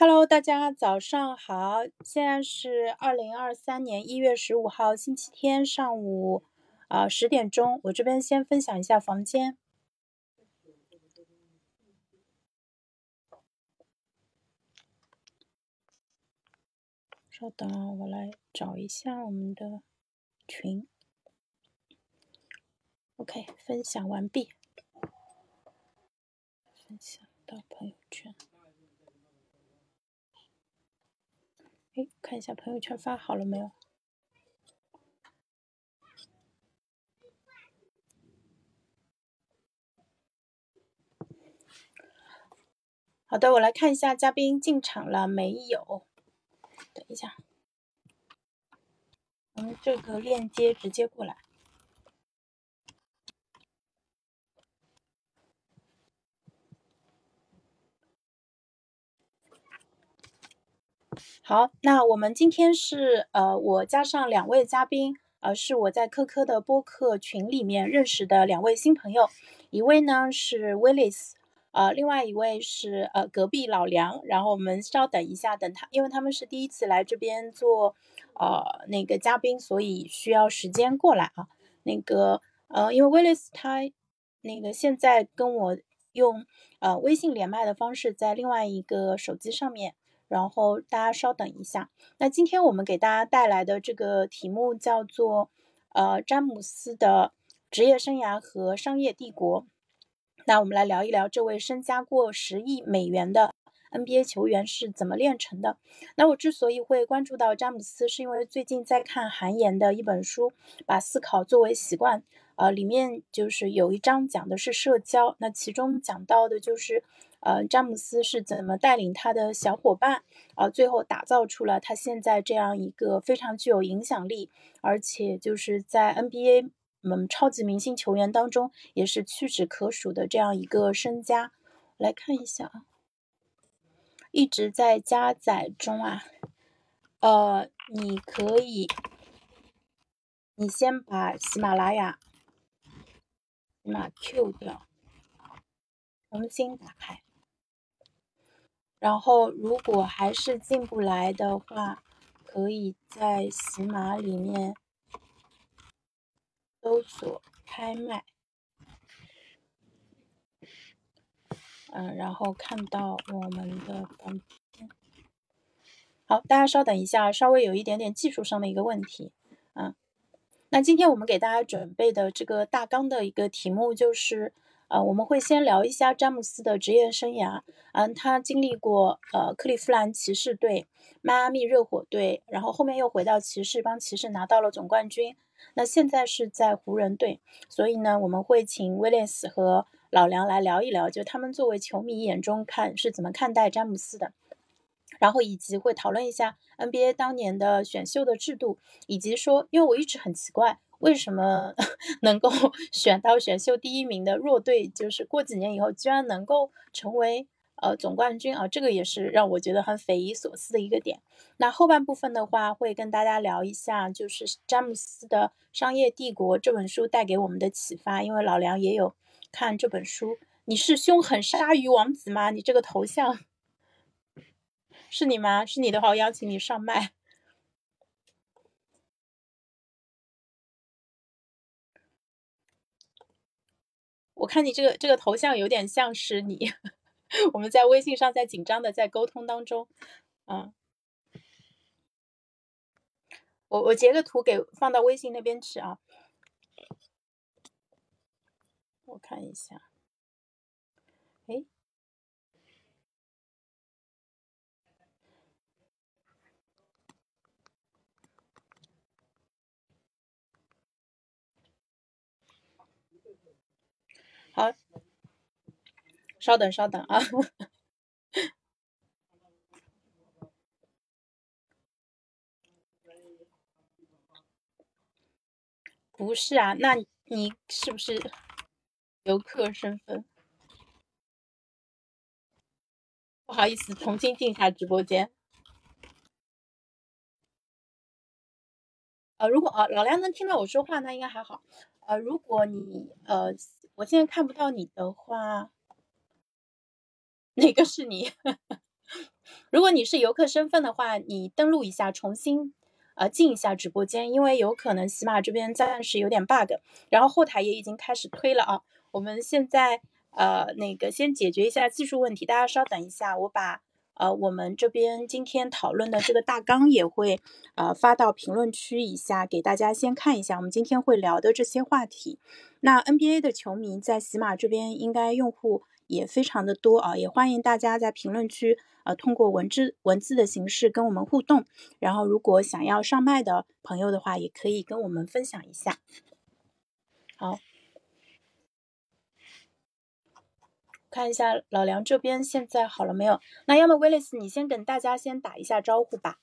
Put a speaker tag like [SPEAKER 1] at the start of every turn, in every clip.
[SPEAKER 1] Hello，大家早上好，现在是二零二三年一月十五号星期天上午，啊十点钟，我这边先分享一下房间。稍等啊，我来找一下我们的群。OK，分享完毕，分享到朋友圈。哎，看一下朋友圈发好了没有？好的，我来看一下嘉宾进场了没有。等一下，我们这个链接直接过来。好，那我们今天是呃，我加上两位嘉宾，呃，是我在科科的播客群里面认识的两位新朋友，一位呢是 Willis，呃，另外一位是呃隔壁老梁。然后我们稍等一下，等他，因为他们是第一次来这边做呃那个嘉宾，所以需要时间过来啊。那个呃，因为 Willis 他那个现在跟我用呃微信连麦的方式，在另外一个手机上面。然后大家稍等一下。那今天我们给大家带来的这个题目叫做“呃，詹姆斯的职业生涯和商业帝国”。那我们来聊一聊这位身家过十亿美元的 NBA 球员是怎么炼成的。那我之所以会关注到詹姆斯，是因为最近在看韩延的一本书《把思考作为习惯》，呃，里面就是有一章讲的是社交，那其中讲到的就是。呃，詹姆斯是怎么带领他的小伙伴，呃，最后打造出了他现在这样一个非常具有影响力，而且就是在 NBA 嗯超级明星球员当中也是屈指可数的这样一个身家。来看一下啊，一直在加载中啊，呃，你可以，你先把喜马拉雅，喜马 Q 掉，重新打开。然后，如果还是进不来的话，可以在喜马里面搜索开麦，嗯，然后看到我们的房间。好，大家稍等一下，稍微有一点点技术上的一个问题，嗯，那今天我们给大家准备的这个大纲的一个题目就是。呃，我们会先聊一下詹姆斯的职业生涯。嗯，他经历过呃克利夫兰骑士队、迈阿密热火队，然后后面又回到骑士，帮骑士拿到了总冠军。那现在是在湖人队，所以呢，我们会请威廉斯和老梁来聊一聊，就他们作为球迷眼中看是怎么看待詹姆斯的。然后以及会讨论一下 NBA 当年的选秀的制度，以及说，因为我一直很奇怪。为什么 能够 选到选秀第一名的弱队，就是过几年以后居然能够成为呃总冠军啊？这个也是让我觉得很匪夷所思的一个点。那后半部分的话，会跟大家聊一下，就是詹姆斯的《商业帝国》这本书带给我们的启发。因为老梁也有看这本书。你是凶狠鲨鱼王子吗？你这个头像 是你吗？是你的话，我邀请你上麦。我看你这个这个头像有点像是你，我们在微信上在紧张的在沟通当中，嗯，我我截个图给放到微信那边去啊，我看一下，哎。好，稍等稍等啊，不是啊，那你是不是游客身份？不好意思，重新进一下直播间。呃，如果呃老梁能听到我说话，那应该还好。呃，如果你呃。我现在看不到你的话，哪个是你？如果你是游客身份的话，你登录一下，重新呃进一下直播间，因为有可能喜马这边暂时有点 bug，然后后台也已经开始推了啊。我们现在呃那个先解决一下技术问题，大家稍等一下，我把。呃，我们这边今天讨论的这个大纲也会呃发到评论区一下，给大家先看一下我们今天会聊的这些话题。那 NBA 的球迷在喜马这边应该用户也非常的多啊，也欢迎大家在评论区呃通过文字文字的形式跟我们互动。然后如果想要上麦的朋友的话，也可以跟我们分享一下。好。看一下老梁这边现在好了没有？那要么威利斯，你先跟大家先打一下招呼吧。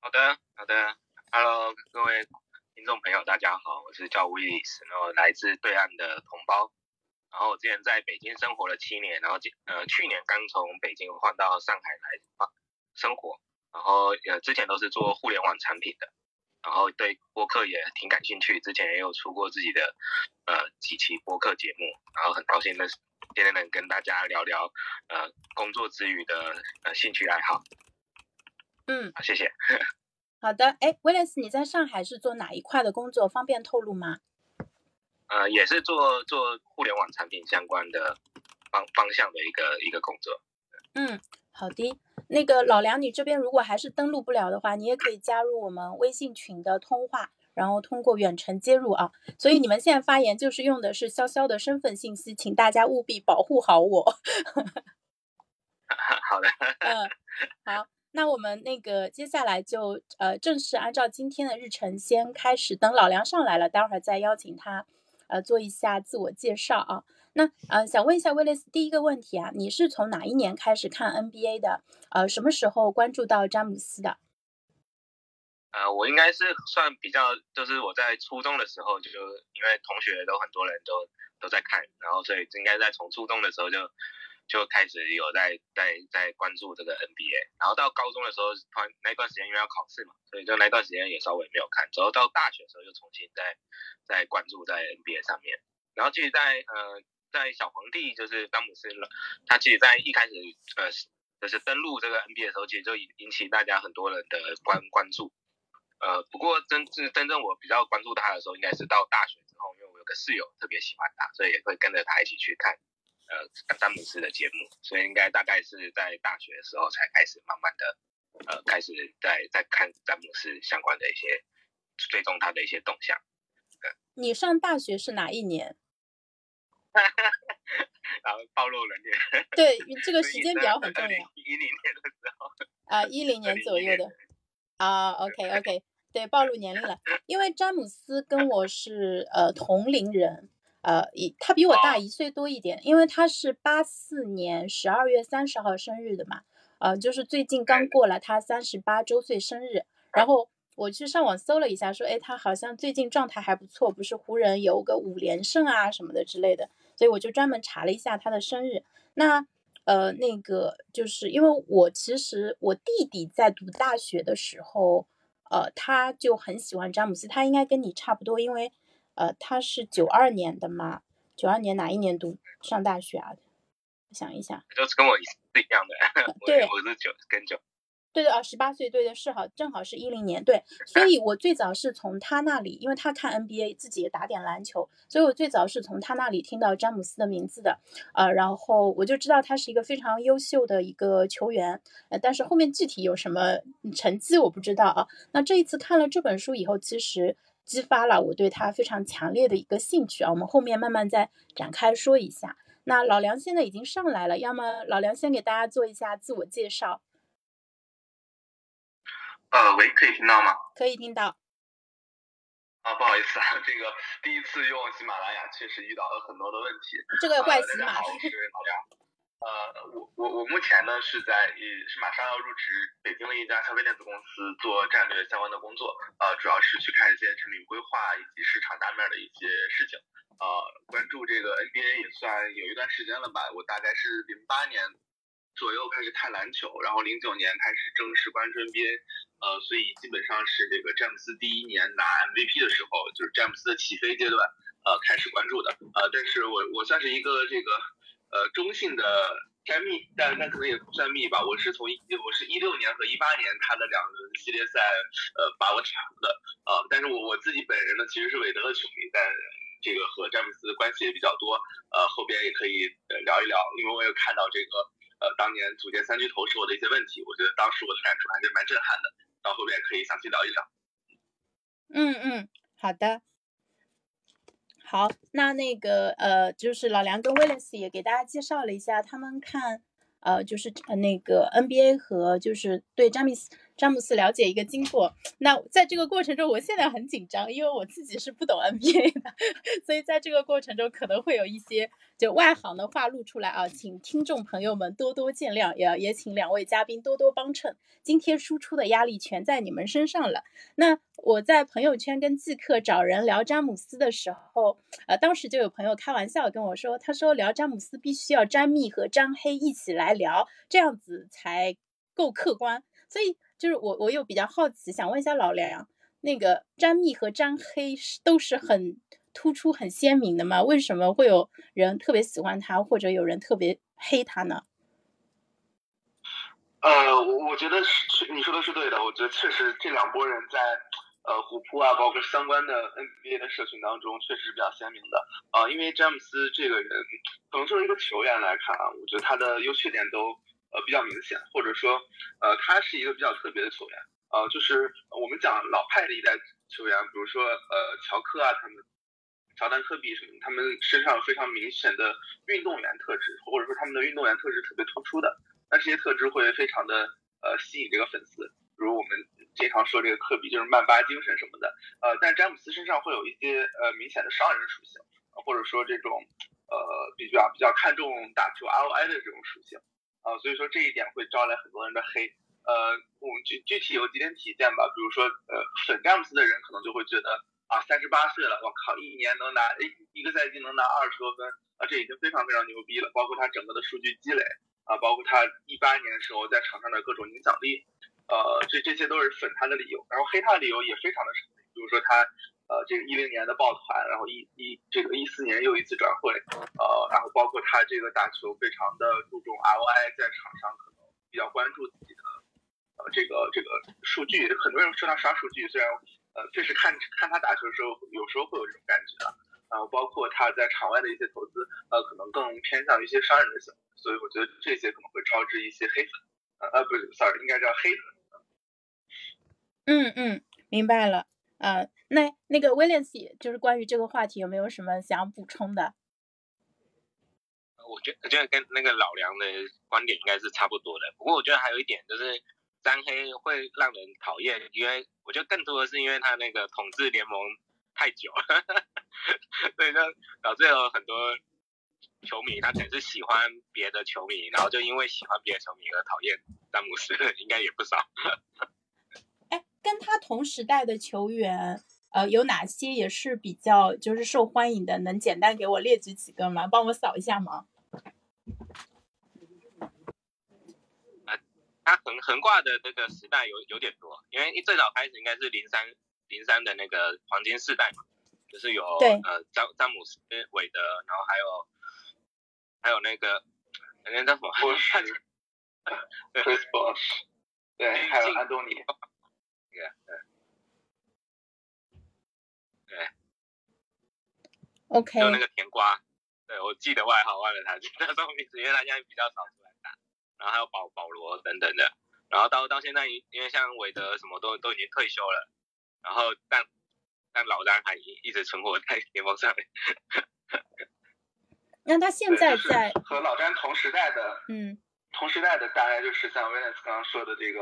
[SPEAKER 2] 好的，好的，Hello，各位听众朋友，大家好，我是叫威利斯，然后来自对岸的同胞，然后我之前在北京生活了七年，然后呃去年刚从北京换到上海来生活，然后呃之前都是做互联网产品的。然后对播客也挺感兴趣，之前也有出过自己的呃几期播客节目，然后很高兴的今天能跟大家聊聊呃工作之余的呃兴趣爱好。
[SPEAKER 1] 嗯，
[SPEAKER 2] 好，谢谢。
[SPEAKER 1] 好的，哎，威廉斯，你在上海是做哪一块的工作？方便透露吗？
[SPEAKER 2] 呃，也是做做互联网产品相关的方方向的一个一个工作。
[SPEAKER 1] 嗯，好的。那个老梁，你这边如果还是登录不了的话，你也可以加入我们微信群的通话，然后通过远程接入啊。所以你们现在发言就是用的是潇潇的身份信息，请大家务必保护好我。
[SPEAKER 2] 好的。
[SPEAKER 1] 嗯，好，那我们那个接下来就呃正式按照今天的日程先开始，等老梁上来了，待会儿再邀请他呃做一下自我介绍啊。那呃，想问一下威廉斯，第一个问题啊，你是从哪一年开始看 NBA 的？呃，什么时候关注到詹姆斯的？
[SPEAKER 2] 呃，我应该是算比较，就是我在初中的时候，就因为同学都很多人都都在看，然后所以应该在从初中的时候就就开始有在在在关注这个 NBA，然后到高中的时候，突然那段时间因为要考试嘛，所以就那段时间也稍微没有看，之后到大学的时候又重新在在关注在 NBA 上面，然后其实，在呃。在小皇帝就是詹姆斯了，他其实，在一开始呃，就是登陆这个 NBA 的时候，其实就引引起大家很多人的关关注。呃，不过真正真正我比较关注他的时候，应该是到大学之后，因为我有个室友特别喜欢他，所以也会跟着他一起去看呃詹姆斯的节目，所以应该大概是在大学的时候才开始慢慢的呃开始在在看詹姆斯相关的一些追踪他的一些动向。
[SPEAKER 1] 你上大学是哪一年？
[SPEAKER 2] 然后暴露了
[SPEAKER 1] 你。对，这个时间表很重要。
[SPEAKER 2] 一零年的时候。
[SPEAKER 1] 啊，一零年左右的。啊，OK OK，对，暴露年龄了。因为詹姆斯跟我是呃同龄人，呃，一他比我大一岁多一点，因为他是八四年十二月三十号生日的嘛，呃，就是最近刚过了他三十八周岁生日，然后。我去上网搜了一下，说，哎，他好像最近状态还不错，不是湖人有个五连胜啊什么的之类的，所以我就专门查了一下他的生日。那，呃，那个就是因为我其实我弟弟在读大学的时候，呃，他就很喜欢詹姆斯，他应该跟你差不多，因为，呃，他是九二年的嘛，九二年哪一年读上大学啊？想一想，
[SPEAKER 2] 就是跟我是一样的，
[SPEAKER 1] 对，
[SPEAKER 2] 我是九跟九。
[SPEAKER 1] 对对啊，十八岁，对的是好，正好是一零年，对，所以我最早是从他那里，因为他看 NBA，自己也打点篮球，所以我最早是从他那里听到詹姆斯的名字的，呃，然后我就知道他是一个非常优秀的一个球员，呃，但是后面具体有什么成绩我不知道啊。那这一次看了这本书以后，其实激发了我对他非常强烈的一个兴趣啊。我们后面慢慢再展开说一下。那老梁现在已经上来了，要么老梁先给大家做一下自我介绍。
[SPEAKER 3] 呃，喂，可以听到吗？
[SPEAKER 1] 可以听到。
[SPEAKER 3] 啊，不好意思啊，这个第一次用喜马拉雅，确实遇到了很多的问题。
[SPEAKER 1] 这个怪喜
[SPEAKER 3] 马。大家好，我是老梁。呃，我我我目前呢是在是马上要入职北京的一家消费电子公司做战略相关的工作，呃，主要是去看一些产品规划以及市场大面的一些事情。呃，关注这个 NBA 也算有一段时间了吧，我大概是零八年。左右开始看篮球，然后零九年开始正式关注 NBA，呃，所以基本上是这个詹姆斯第一年拿 MVP 的时候，就是詹姆斯的起飞阶段，呃，开始关注的，呃，但是我我算是一个这个呃中性的詹密，但但可能也不算密吧。我是从一我是一六年和一八年他的两轮系列赛呃把我抢的呃，但是我我自己本人呢其实是韦德的球迷，但这个和詹姆斯关系也比较多。呃，后边也可以聊一聊，因为我有看到这个呃当年组建三巨头时候的一些问题，我觉得当时我的感触还是蛮震撼的。到后面可以详细聊一聊。
[SPEAKER 1] 嗯嗯，好的。好，那那个呃，就是老梁跟威廉斯也给大家介绍了一下他们看呃，就是那个 NBA 和就是对詹姆斯詹姆斯了解一个经过。那在这个过程中，我现在很紧张，因为我自己是不懂 NBA 的，所以在这个过程中可能会有一些就外行的话露出来啊，请听众朋友们多多见谅，也也请两位嘉宾多多帮衬。今天输出的压力全在你们身上了。那我在朋友圈跟季克找人聊詹姆斯的时候，呃，当时就有朋友开玩笑跟我说，他说聊詹姆斯必须要詹密和詹黑一起来聊，这样子才够客观。所以就是我我又比较好奇，想问一下老梁，那个詹密和詹黑是都是很突出、很鲜明的吗？为什么会有人特别喜欢他，或者有人特别黑他呢？
[SPEAKER 3] 呃，我我觉得是你说的是对的。我觉得确实这两拨人在呃虎扑啊，包括相关的 NBA 的社群当中，确实是比较鲜明的。呃，因为詹姆斯这个人，可能作为一个球员来看啊，我觉得他的优缺点都呃比较明显，或者说呃他是一个比较特别的球员。呃，就是我们讲老派的一代球员，比如说呃乔克啊，他们乔丹、科比什么，他们身上非常明显的运动员特质，或者说他们的运动员特质特别突出的。那这些特质会非常的呃吸引这个粉丝，比如我们经常说这个科比就是曼巴精神什么的，呃，但詹姆斯身上会有一些呃明显的商人属性，或者说这种呃比较比较看重打球 ROI 的这种属性，啊，所以说这一点会招来很多人的黑，呃，我们具具体有几点体现吧，比如说呃粉詹姆斯的人可能就会觉得啊三十八岁了，我靠，一年能拿哎一个赛季能拿二十多分，啊这已经非常非常牛逼了，包括他整个的数据积累。啊，包括他一八年的时候在场上的各种影响力，呃，这这些都是粉他的理由，然后黑他的理由也非常的成立，比如说他，呃，这个一零年的抱团，然后一一这个一四年又一次转会，呃，然后包括他这个打球非常的注重 ROI，在场上可能比较关注自己的，呃，这个这个数据，很多人说他刷数据，虽然，呃，确实看看他打球的时候，有时候会有这种感觉啊。然后包括他在场外的一些投资，呃，可能更偏向于一些商人的行为，所以我觉得这些可能会招致一些黑粉，呃，不是，sorry，应该叫黑粉。
[SPEAKER 1] 嗯嗯，明白了。呃，那那个威廉斯，就是关于这个话题，有没有什么想补充的？
[SPEAKER 2] 我觉我觉得跟那个老梁的观点应该是差不多的。不过我觉得还有一点就是，詹黑会让人讨厌，因为我觉得更多的是因为他那个统治联盟。太久了，所以就导致有很多球迷，他可能是喜欢别的球迷，然后就因为喜欢别的球迷而讨厌詹姆斯，应该也不少。
[SPEAKER 1] 哎，跟他同时代的球员，呃，有哪些也是比较就是受欢迎的？能简单给我列举几个吗？帮我扫一下吗？
[SPEAKER 2] 他横横挂的这个时代有有点多，因为一最早开始应该是零三。零三的那个黄金世代嘛，就是有呃詹詹姆斯、韦德，然后还有还有那个那个叫什么？
[SPEAKER 3] 对，还有安东尼，对对
[SPEAKER 2] 对
[SPEAKER 1] ，OK，
[SPEAKER 2] 就那个甜瓜，对我记得外号忘了他叫什么名字，因为他现在比较少出来打，然后还有保保罗等等的，然后到到现在，因为像韦德什么都都已经退休了。然后，但但老詹还一一直存活在联盟上面。
[SPEAKER 1] 那他现在在
[SPEAKER 3] 和老詹同时代的，
[SPEAKER 1] 嗯，
[SPEAKER 3] 同时代的大概就是像威廉斯刚刚说的这个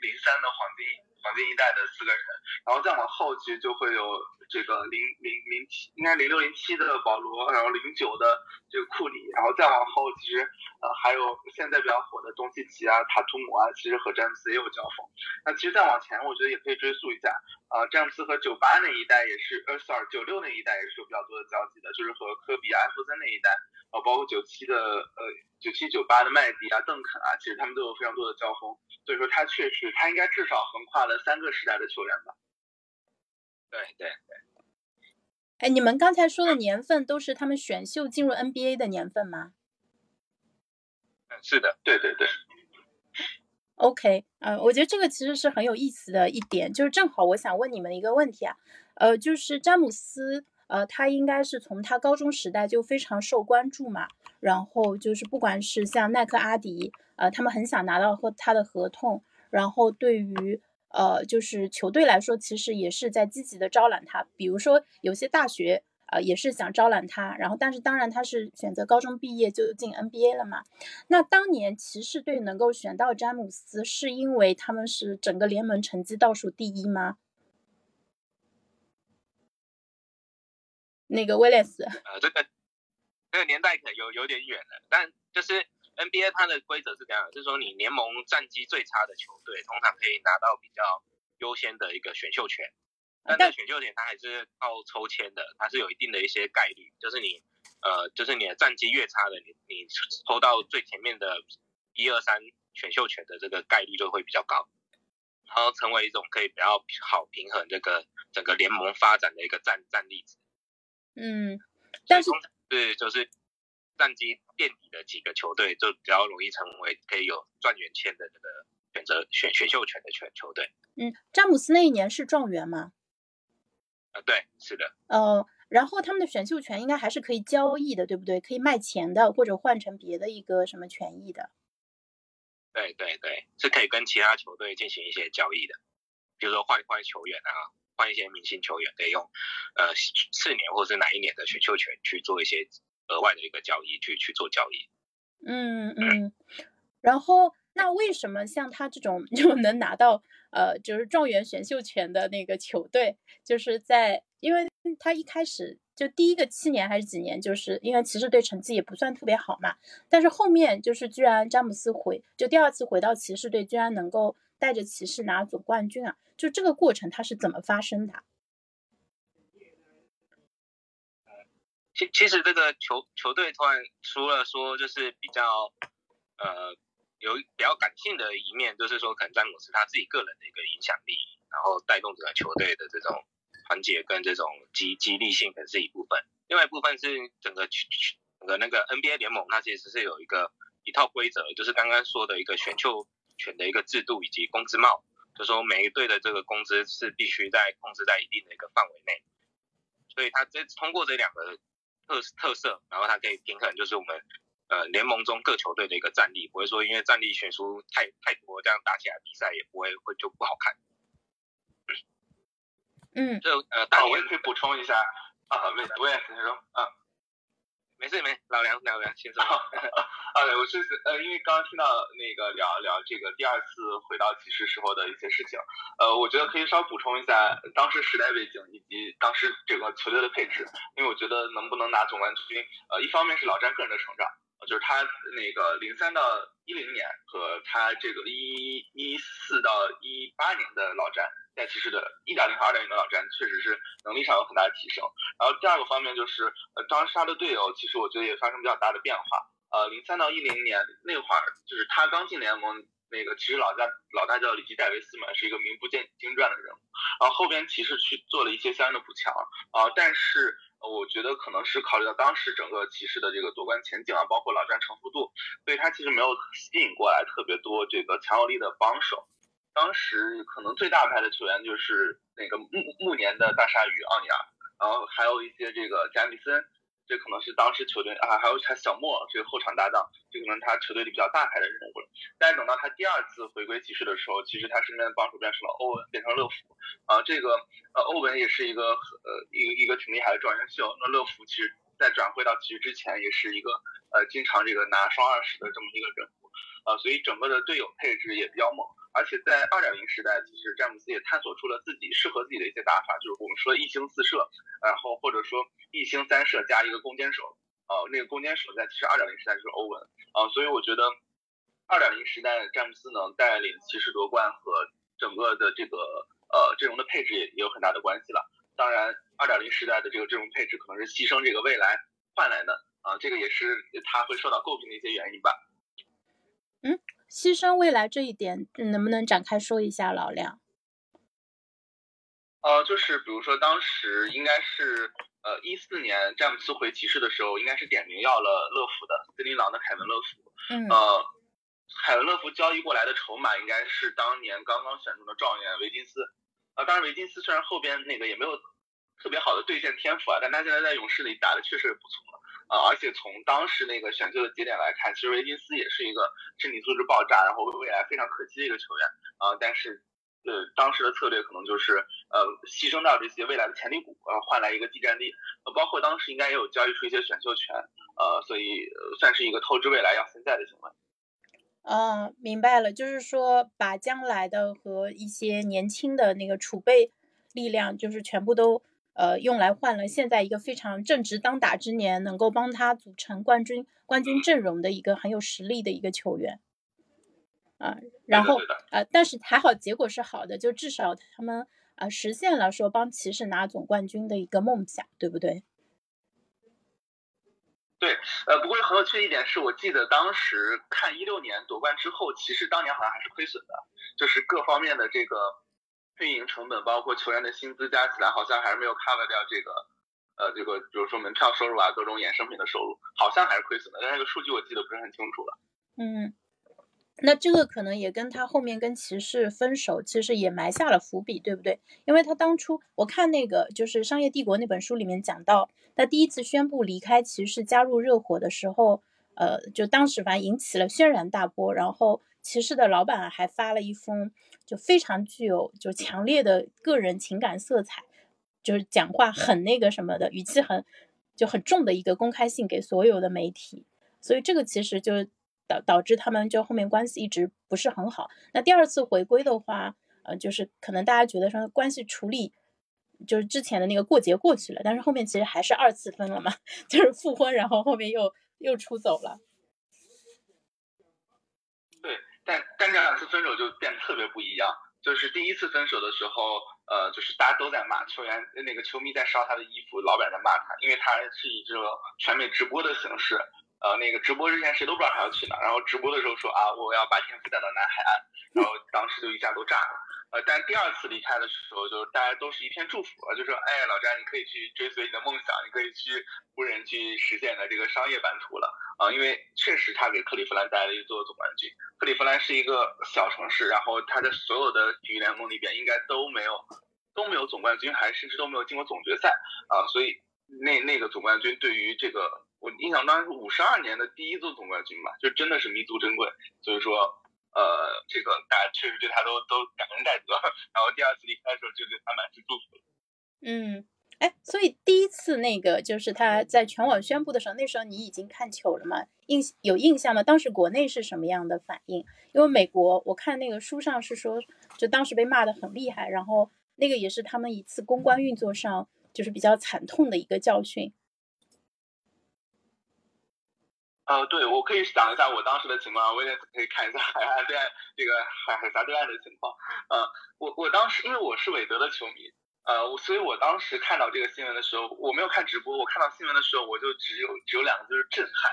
[SPEAKER 3] 零三的黄金黄金一代的四个人，然后再往后其实就会有。这个零零零七应该零六零七的保罗，然后零九的这个库里，然后再往后，其实呃还有现在比较火的东契奇啊、塔图姆啊，其实和詹姆斯也有交锋。那其实再往前，我觉得也可以追溯一下，啊，詹姆斯和九八那一代也是，呃，sorry，九六那一代也是有比较多的交集的，就是和科比、艾弗森那一代，啊，包括九七的呃九七九八的麦迪啊、邓肯啊，其实他们都有非常多的交锋。所以说他确实，他应该至少横跨了三个时代的球员吧。
[SPEAKER 2] 对对对，
[SPEAKER 1] 哎，你们刚才说的年份都是他们选秀进入 NBA 的年份吗？
[SPEAKER 2] 是的，
[SPEAKER 3] 对对对。
[SPEAKER 1] OK，呃，我觉得这个其实是很有意思的一点，就是正好我想问你们一个问题啊，呃，就是詹姆斯，呃，他应该是从他高中时代就非常受关注嘛，然后就是不管是像耐克、阿迪，呃，他们很想拿到和他的合同，然后对于呃就是球队来说，其实也是在积极的招揽他，比如说有些大学。呃，也是想招揽他，然后但是当然他是选择高中毕业就进 NBA 了嘛。那当年骑士队能够选到詹姆斯，是因为他们是整个联盟成绩倒数第一吗？那个威廉斯，
[SPEAKER 2] 呃，这个这个年代可能有有点远了，但就是 NBA 它的规则是这样，就是说你联盟战绩最差的球队，通常可以拿到比较优先的一个选秀权。但在选秀点，它还是靠抽签的，它是有一定的一些概率，就是你，呃，就是你的战绩越差的，你你抽到最前面的一二三选秀权的这个概率就会比较高，然后成为一种可以比较好平衡这个整个联盟发展的一个战战力值。
[SPEAKER 1] 嗯，但是
[SPEAKER 2] 是就是战绩垫底的几个球队，就比较容易成为可以有状元签的这个选择选选秀权的球球队。
[SPEAKER 1] 嗯，詹姆斯那一年是状元吗？
[SPEAKER 2] 啊，对，是的。
[SPEAKER 1] 呃，然后他们的选秀权应该还是可以交易的，对不对？可以卖钱的，或者换成别的一个什么权益的。
[SPEAKER 2] 对对对，是可以跟其他球队进行一些交易的，比如说换换球员啊，换一些明星球员，可以用呃四年或是哪一年的选秀权去做一些额外的一个交易，去去做交易。
[SPEAKER 1] 嗯嗯，然后。那为什么像他这种 就能拿到呃，就是状元选秀权的那个球队，就是在，因为他一开始就第一个七年还是几年，就是因为骑士队成绩也不算特别好嘛，但是后面就是居然詹姆斯回，就第二次回到骑士队，居然能够带着骑士拿总冠军啊，就这个过程它是怎么发生的？
[SPEAKER 2] 其其实这个球球队突然除了说就是比较呃。有比较感性的一面，就是说可能詹姆斯他自己个人的一个影响力，然后带动整个球队的这种团结跟这种激激励性，可能是一部分。另外一部分是整个整个那个 NBA 联盟，它其实是有一个一套规则，就是刚刚说的一个选秀权的一个制度以及工资帽，就说每一队的这个工资是必须在控制在一定的一个范围内。所以他这通过这两个特特色，然后它可以平衡，就是我们。呃，联盟中各球队的一个战力，不会说因为战力悬殊太太多，这样打起来比赛也不会会就不好看。
[SPEAKER 1] 嗯，
[SPEAKER 2] 这呃，啊，
[SPEAKER 3] 我也可以补充一下啊，没，我也先说啊，
[SPEAKER 2] 没事没事，老梁老梁先说。
[SPEAKER 3] 啊，对，我是呃，因为刚刚听到那个聊聊这个第二次回到骑士时候的一些事情，呃，我觉得可以稍补充一下当时时代背景以及当时整个球队的配置，因为我觉得能不能拿总冠军，呃，一方面是老詹个人的成长。就是他那个零三到一零年和他这个一一四到一八年的老詹在骑士的一点零和二点零的老詹确实是能力上有很大的提升。然后第二个方面就是呃当时他的队友其实我觉得也发生比较大的变化。呃零三到一零年那会儿就是他刚进联盟，那个其实老大老大叫里基戴维斯嘛，是一个名不见经传的人物。然后后边骑士去做了一些相应的补强啊，但是。我觉得可能是考虑到当时整个骑士的这个夺冠前景啊，包括老詹成熟度，所以他其实没有吸引过来特别多这个强有力的帮手。当时可能最大牌的球员就是那个暮暮年的大鲨鱼奥尼尔，然后还有一些这个加米森。这可能是当时球队啊，还有他小莫这个后场搭档，这可能他球队里比较大牌的人物了。但是等到他第二次回归骑士的时候，其实他身边的帮手变成了欧文，变成乐福啊。这个呃，欧文也是一个呃一个一个挺厉害的状元秀。那乐福其实在转会到骑士之前，也是一个呃经常这个拿双二十的这么一个人呃。所以整个的队友配置也比较猛。而且在二点零时代，其实詹姆斯也探索出了自己适合自己的一些打法，就是我们说一星四射，然后或者说一星三射加一个攻坚手，呃，那个攻坚手在其实二点零时代就是欧文，啊，所以我觉得二点零时代詹姆斯能带领骑士夺冠和整个的这个呃阵容的配置也也有很大的关系了。当然，二点零时代的这个阵容配置可能是牺牲这个未来换来的，啊，这个也是他会受到诟病的一些原因吧。
[SPEAKER 1] 嗯。牺牲未来这一点，能不能展开说一下，老梁？
[SPEAKER 3] 呃，就是比如说当时应该是呃一四年詹姆斯回骑士的时候，应该是点名要了乐福的森林狼的凯文乐福。
[SPEAKER 1] 嗯。
[SPEAKER 3] 呃，凯文乐福交易过来的筹码应该是当年刚刚选中的状元维金斯。啊，当然维金斯虽然后边那个也没有特别好的兑现天赋啊，但他现在在勇士里打的确实不错。啊，而且从当时那个选秀的节点来看，其实维金斯也是一个身体素质爆炸，然后未来非常可期的一个球员啊。但是，呃，当时的策略可能就是呃牺牲掉这些未来的潜力股，呃，换来一个地战力。呃，包括当时应该也有交易出一些选秀权，呃，所以算是一个透支未来要现在的行为。
[SPEAKER 1] 嗯，明白了，就是说把将来的和一些年轻的那个储备力量，就是全部都。呃，用来换了现在一个非常正值当打之年，能够帮他组成冠军冠军阵容的一个很有实力的一个球员，啊，然后啊，但是还好结果是好的，就至少他们啊实现了说帮骑士拿总冠军的一个梦想，对不对？
[SPEAKER 3] 对，呃，不过很有趣的一点是我记得当时看一六年夺冠之后，骑士当年好像还是亏损的，就是各方面的这个。运营成本包括球员的薪资加起来，好像还是没有 cover 掉这个，呃，这个比如说门票收入啊，各种衍生品的收入，好像还是亏损的。但是这个数据我记得不是很清楚了。
[SPEAKER 1] 嗯，那这个可能也跟他后面跟骑士分手，其实也埋下了伏笔，对不对？因为他当初我看那个就是《商业帝国》那本书里面讲到，他第一次宣布离开骑士加入热火的时候，呃，就当时反正引起了轩然大波，然后骑士的老板还发了一封。就非常具有就强烈的个人情感色彩，就是讲话很那个什么的语气很就很重的一个公开信给所有的媒体，所以这个其实就导导致他们就后面关系一直不是很好。那第二次回归的话，呃，就是可能大家觉得说关系处理就是之前的那个过节过去了，但是后面其实还是二次分了嘛，就是复婚，然后后面又又出走了。
[SPEAKER 3] 但但这两次分手就变得特别不一样，就是第一次分手的时候，呃，就是大家都在骂球员，那个球迷在烧他的衣服，老板在骂他，因为他是以这种全美直播的形式，呃，那个直播之前谁都不知道他要去哪，然后直播的时候说啊，我要把天赋带到南海岸，然后当时就一下都炸了。呃，但第二次离开的时候，就是大家都是一片祝福啊，就说，哎，老詹，你可以去追随你的梦想，你可以去无人去实现的这个商业版图了啊，因为确实他给克利夫兰带来了一座总冠军。克利夫兰是一个小城市，然后他在所有的体育联盟里边应该都没有都没有总冠军，还甚至都没有进过总决赛啊，所以那那个总冠军对于这个我印象当中是五十二年的第一座总冠军吧，就真的是弥足珍贵，所以说。呃，这个大家确实对他都都感恩戴德，然后第二次离开的时候就对他满是祝福。
[SPEAKER 1] 嗯，哎，所以第一次那个就是他在全网宣布的时候，那时候你已经看球了吗？印有印象吗？当时国内是什么样的反应？因为美国我看那个书上是说，就当时被骂的很厉害，然后那个也是他们一次公关运作上就是比较惨痛的一个教训。
[SPEAKER 3] 呃，对，我可以想一下我当时的情况，我也可以看一下海岸对岸这个海海峡对岸的情况。呃，我我当时因为我是韦德的球迷，呃，所以我当时看到这个新闻的时候，我没有看直播，我看到新闻的时候，我就只有只有两个字是震撼。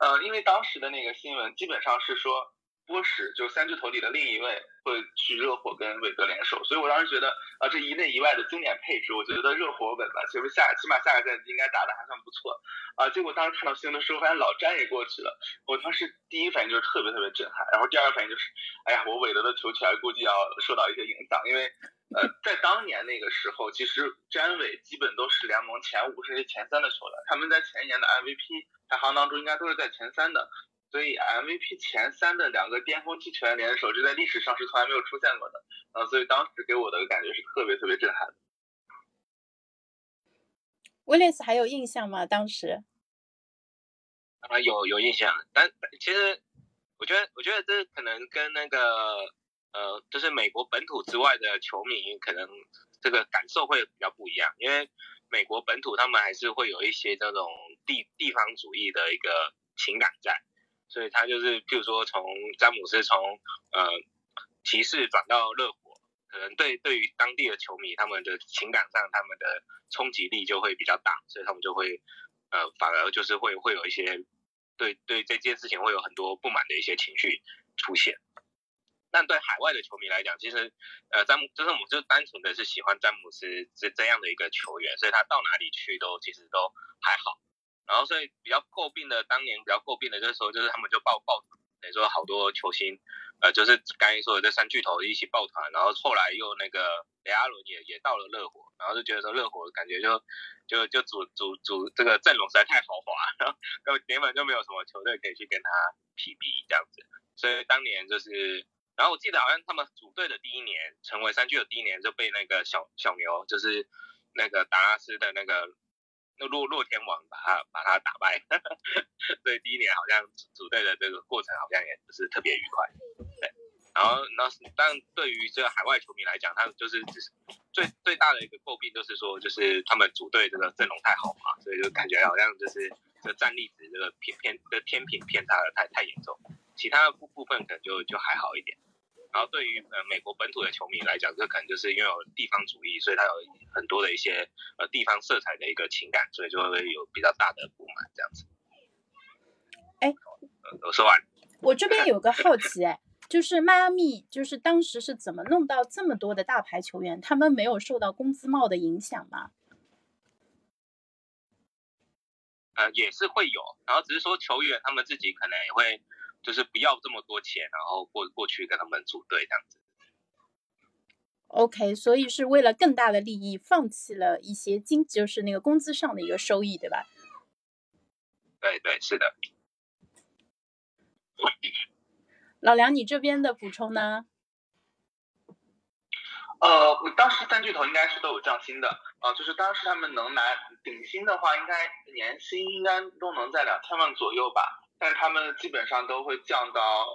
[SPEAKER 3] 呃，因为当时的那个新闻基本上是说。波什就三巨头里的另一位会去热火跟韦德联手，所以我当时觉得啊，这一内一外的经典配置，我觉得热火稳了，其实下起码下个赛季应该打的还算不错啊。结果当时看到新闻的时候，发现老詹也过去了，我当时第一反应就是特别特别震撼，然后第二反应就是，哎呀，我韦德的球权估计要受到一些影响，因为呃，在当年那个时候，其实詹韦基本都是联盟前五甚至前三的球员，他们在前一年的 MVP 排行当中应该都是在前三的。所以 MVP 前三的两个巅峰期球员联手，这在历史上是从来没有出现过的，呃，所以当时给我的感觉是特别特别震撼。
[SPEAKER 1] 威廉斯还有印象吗？当时？
[SPEAKER 2] 啊，有有印象，但其实我觉得，我觉得这可能跟那个呃，就是美国本土之外的球迷可能这个感受会比较不一样，因为美国本土他们还是会有一些这种地地方主义的一个情感在。所以他就是，譬如说从詹姆斯从呃骑士转到热火，可能对对于当地的球迷，他们的情感上他们的冲击力就会比较大，所以他们就会呃反而就是会会有一些对对这件事情会有很多不满的一些情绪出现。但对海外的球迷来讲，其实呃詹姆就是我们就单纯的是喜欢詹姆斯这这样的一个球员，所以他到哪里去都其实都还好。然后所以比较诟病的，当年比较诟病的，就是说就是他们就抱抱，等于说好多球星，呃，就是刚才说的这三巨头一起抱团，然后后来又那个雷阿伦也也到了热火，然后就觉得说热火感觉就就就组组组这个阵容实在太豪华，然后根本就没有什么球队可以去跟他 PB 这样子，所以当年就是，然后我记得好像他们组队的第一年，成为三巨头第一年就被那个小小牛，就是那个达拉斯的那个。那洛洛天王把他把他打败，所以第一年好像组队的这个过程好像也不是特别愉快，对。然后那但对于这个海外球迷来讲，他们就是只是最最大的一个诟病就是说，就是他们组队这个阵容太好嘛，所以就感觉好像就是这战力值这个偏偏的天平偏差的太太严重，其他的部部分可能就就还好一点。然后对于呃美国本土的球迷来讲，这可能就是因为有地方主义，所以他有很多的一些呃地方色彩的一个情感，所以就会有比较大的不满这样子。
[SPEAKER 1] 哎，
[SPEAKER 2] 我说完。
[SPEAKER 1] 我这边有个好奇，哎，就是迈阿密，就是当时是怎么弄到这么多的大牌球员？他们没有受到工资帽的影响吗？
[SPEAKER 2] 呃，也是会有，然后只是说球员他们自己可能也会。就是不要这么多钱，然后过过去跟他们组队这样子。
[SPEAKER 1] OK，所以是为了更大的利益，放弃了一些经，就是那个工资上的一个收益，对吧？
[SPEAKER 2] 对对，是的。
[SPEAKER 1] 老梁，你这边的补充呢？
[SPEAKER 3] 呃，当时三巨头应该是都有降薪的，啊，就是当时他们能拿顶薪的话，应该年薪应该都能在两千万左右吧。但是他们基本上都会降到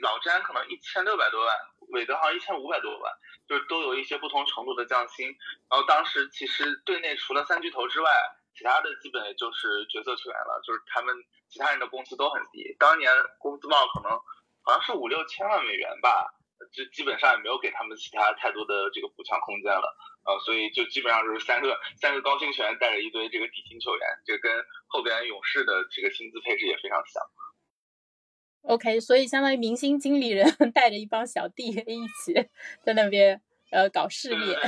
[SPEAKER 3] 老詹可能一千六百多万，韦德好像一千五百多万，就是都有一些不同程度的降薪。然后当时其实队内除了三巨头之外，其他的基本也就是角色球员了，就是他们其他人的工资都很低。当年工资帽可能好像是五六千万美元吧。就基本上也没有给他们其他太多的这个补强空间了，呃，所以就基本上就是三个三个高薪球员带着一堆这个底薪球员，这跟后边勇士的这个薪资配置也非常像。
[SPEAKER 1] OK，所以相当于明星经理人 带着一帮小弟一起 在那边呃搞事业。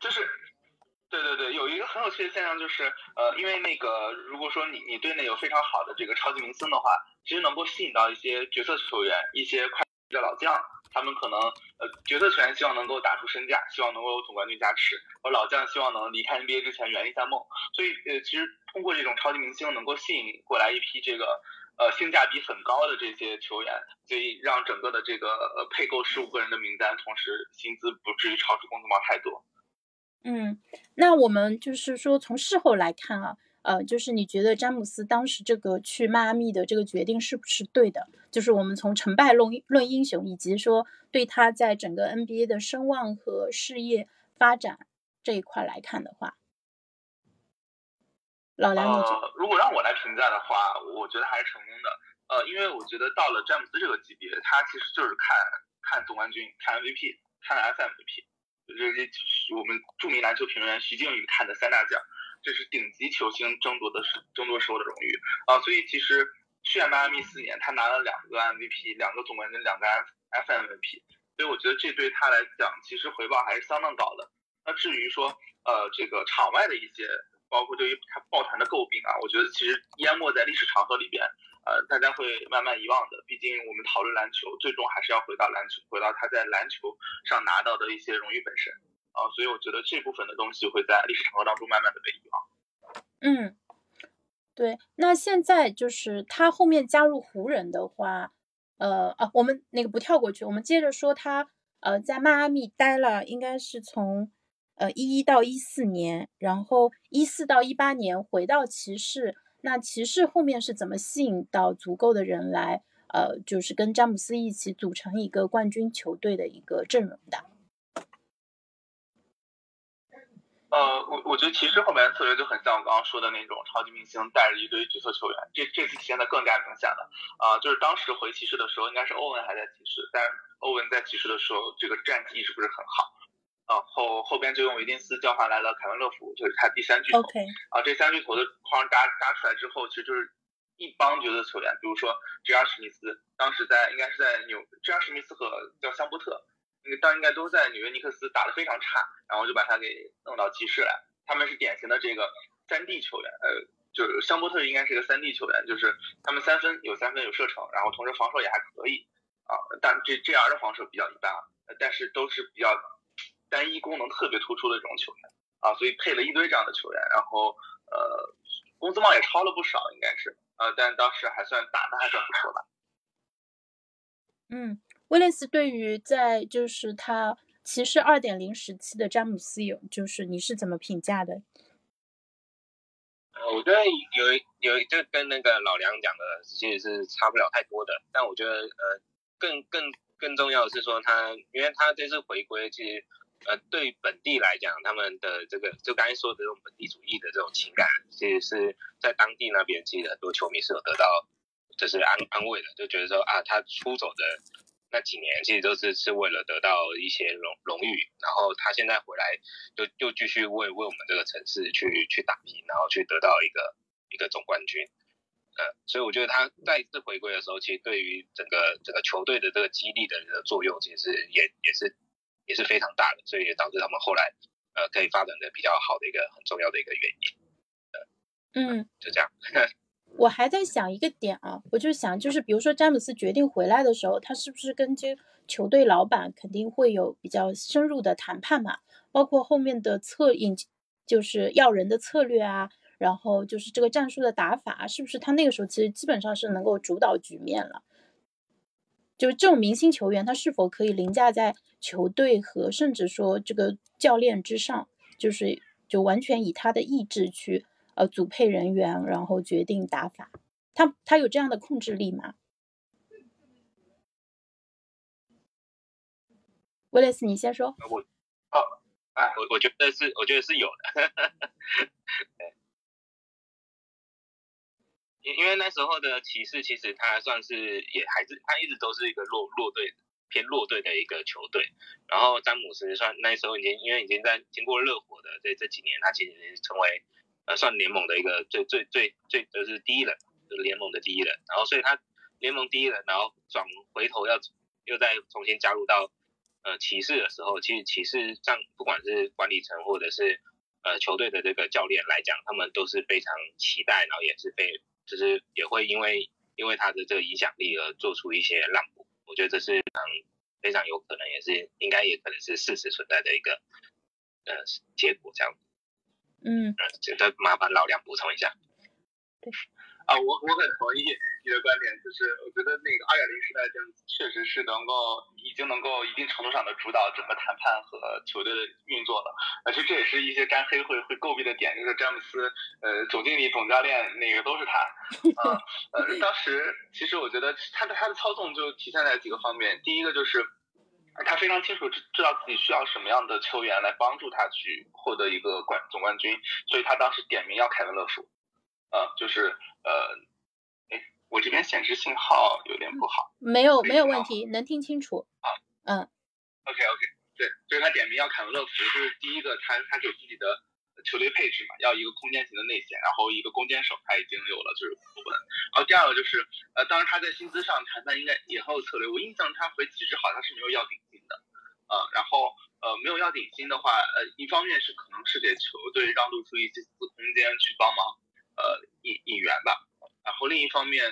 [SPEAKER 3] 就是，对对对，有一个很有趣的现象就是，呃，因为那个如果说你你队内有非常好的这个超级明星的话，其实能够吸引到一些角色球员，一些快的老将。他们可能呃决策权希望能够打出身价，希望能够有总冠军加持，而老将希望能离开 NBA 之前圆一下梦。所以呃其实通过这种超级明星能够吸引过来一批这个呃性价比很高的这些球员，所以让整个的这个呃配够十五个人的名单，同时薪资不至于超出工资帽太多。
[SPEAKER 1] 嗯，那我们就是说从事后来看啊。呃，就是你觉得詹姆斯当时这个去迈阿密的这个决定是不是对的？就是我们从成败论论英雄，以及说对他在整个 NBA 的声望和事业发展这一块来看的话，老梁，你，
[SPEAKER 3] 如果让我来评价的话，我觉得还是成功的。呃，因为我觉得到了詹姆斯这个级别，他其实就是看看总冠军，看 MVP，看 FMVP，就是我们著名篮球评论员徐静宇看的三大奖。这是顶级球星争夺的争夺时候的荣誉啊，所以其实去年迈阿密四年，他拿了两个 MVP，两个总冠军，两个 F MVP，所以我觉得这对他来讲，其实回报还是相当高的。那至于说呃这个场外的一些，包括对于他抱团的诟病啊，我觉得其实淹没在历史长河里边，呃大家会慢慢遗忘的。毕竟我们讨论篮球，最终还是要回到篮球，回到他在篮球上拿到的一些荣誉本身。啊，所以我觉得这部分的东西会在历史长河当中慢慢的被遗忘。
[SPEAKER 1] 嗯，对。那现在就是他后面加入湖人的话，呃啊，我们那个不跳过去，我们接着说他呃在迈阿密待了，应该是从呃一一到一四年，然后一四到一八年回到骑士。那骑士后面是怎么吸引到足够的人来，呃，就是跟詹姆斯一起组成一个冠军球队的一个阵容的？
[SPEAKER 3] 呃，我我觉得骑士后面的策略就很像我刚刚说的那种超级明星带着一堆角色球员，这这次体现的更加明显了。啊，就是当时回骑士的时候，应该是欧文还在骑士，但是欧文在骑士的时候，这个战绩一直不是很好。啊，后后边就用维金斯交换来了凯文乐福，就是他第三巨头。
[SPEAKER 1] OK。
[SPEAKER 3] 啊，这三巨头的框搭搭出来之后，其实就是一帮角色球员，比如说 J.R. 史密斯，当时在应该是在纽 J.R. 史密斯和叫香波特，那个当应该都在纽约尼克斯打得非常差，然后就把他给弄到骑士来。他们是典型的这个三 D 球员，呃，就是香波特应该是个三 D 球员，就是他们三分有三分有射程，然后同时防守也还可以啊。但这 J.R. 的防守比较一般啊，但是都是比较单一功能特别突出的这种球员啊，所以配了一堆这样的球员，然后呃，工资帽也超了不少，应该是。呃，但当时还算打的还算不错吧。
[SPEAKER 1] 嗯，威廉斯对于在就是他骑士二点零时期的詹姆斯有，就是你是怎么评价的？
[SPEAKER 2] 呃，我觉得有有就跟那个老梁讲的其实是差不了太多的，但我觉得呃更更更重要的是说他，因为他这次回归其实。呃，对本地来讲，他们的这个就刚才说的这种本地主义的这种情感，其实是在当地那边，其实很多球迷是有得到就是安安慰的，就觉得说啊，他出走的那几年，其实都是是为了得到一些荣荣誉，然后他现在回来，就就继续为为我们这个城市去去打拼，然后去得到一个一个总冠军。呃，所以我觉得他再次回归的时候，其实对于整个整个球队的这个激励的作用，其实也也是。也是非常大的，所以也导致他们后来呃可以发展的比较好的一个很重要的一个原
[SPEAKER 1] 因。嗯，
[SPEAKER 2] 就这样。
[SPEAKER 1] 我还在想一个点啊，我就想就是比如说詹姆斯决定回来的时候，他是不是跟这球队老板肯定会有比较深入的谈判嘛？包括后面的策应，就是要人的策略啊，然后就是这个战术的打法，是不是他那个时候其实基本上是能够主导局面了？就是这种明星球员，他是否可以凌驾在球队和甚至说这个教练之上？就是就完全以他的意志去呃组配人员，然后决定打法。他他有这样的控制力吗？威廉斯，你先说。
[SPEAKER 2] 我哦，啊，我我觉得是，我觉得是有的。因因为那时候的骑士其实他算是也还是他一直都是一个弱弱队偏弱队的一个球队，然后詹姆斯算那时候已经因为已经在经过热火的这这几年，他其实成为呃算联盟的一个最最最最就是第一人，就是联盟的第一人，然后所以他联盟第一人，然后转回头要又再重新加入到呃骑士的时候，其实骑士上不管是管理层或者是呃球队的这个教练来讲，他们都是非常期待，然后也是非。就是也会因为因为他的这个影响力而做出一些让步，我觉得这是非常非常有可能，也是应该也可能是事实存在的一个呃结果这样。
[SPEAKER 1] 嗯，
[SPEAKER 2] 这再麻烦老梁补充一下。
[SPEAKER 1] 对。
[SPEAKER 3] 啊，我我很同意你的观点，就是我觉得那个二点零时代这样确实是能够已经能够一定程度上的主导整个谈判和球队的运作了，而且这也是一些沾黑会会诟病的点，就是詹姆斯呃总经理总教练那个都是他，啊呃当时其实我觉得他的他的操纵就体现在几个方面，第一个就是他非常清楚知知道自己需要什么样的球员来帮助他去获得一个冠总冠军，所以他当时点名要凯文乐福。呃，就是呃，哎，我这边显示信号有点不好，
[SPEAKER 1] 没有没有问题，能听清楚。
[SPEAKER 3] 啊，
[SPEAKER 1] 嗯
[SPEAKER 3] ，OK OK，对，就是他点名要凯文乐福，就是第一个，他他有自己的球队配置嘛，要一个空间型的内线，然后一个攻坚手，他已经有了，就是库本。然后第二个就是，呃，当时他在薪资上谈判应该也很有策略，我印象他回骑士好像是没有要顶呃，然后呃没有要顶薪的话，呃，一方面是可能是给球队让渡出一些资空间去帮忙。呃，引引援吧，然后另一方面，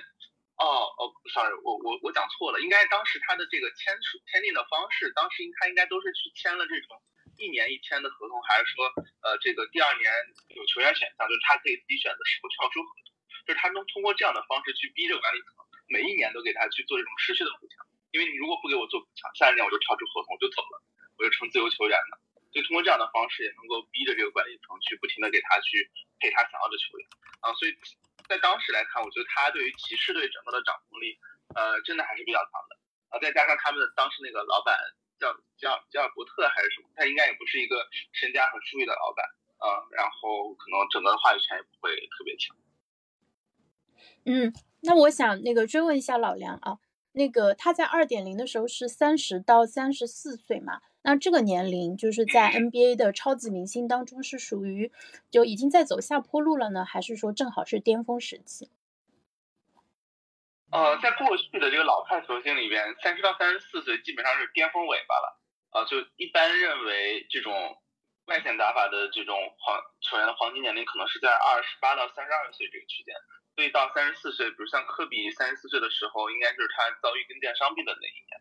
[SPEAKER 3] 哦哦，sorry，我我我讲错了，应该当时他的这个签署签订的方式，当时应他应该都是去签了这种一年一签的合同，还是说呃这个第二年有球员选项，就是他可以自己选择是否跳出合同，就是他能通过这样的方式去逼着管理层每一年都给他去做这种持续的补强，因为你如果不给我做补强，下一年我就跳出合同我就走了，我就成自由球员了，就通过这样的方式也能够逼着这个管理层去不停的给他去配他想要的球员。啊，所以在当时来看，我觉得他对于骑士队整个的掌控力，呃，真的还是比较强的。啊，再加上他们的当时那个老板叫叫吉尔伯特还是什么，他应该也不是一个身家很富裕的老板啊，然后可能整个的话语权也不会特别强。
[SPEAKER 1] 嗯，那我想那个追问一下老梁啊，那个他在二点零的时候是三十到三十四岁嘛？那这个年龄就是在 NBA 的超级明星当中是属于就已经在走下坡路了呢，还是说正好是巅峰时期？
[SPEAKER 3] 呃，在过去的这个老派球星里边，三十到三十四岁基本上是巅峰尾巴了。呃，就一般认为这种外线打法的这种黄球员的黄金年龄可能是在二十八到三十二岁这个区间。所以到三十四岁，比如像科比三十四岁的时候，应该就是他遭遇跟腱伤病的那一年。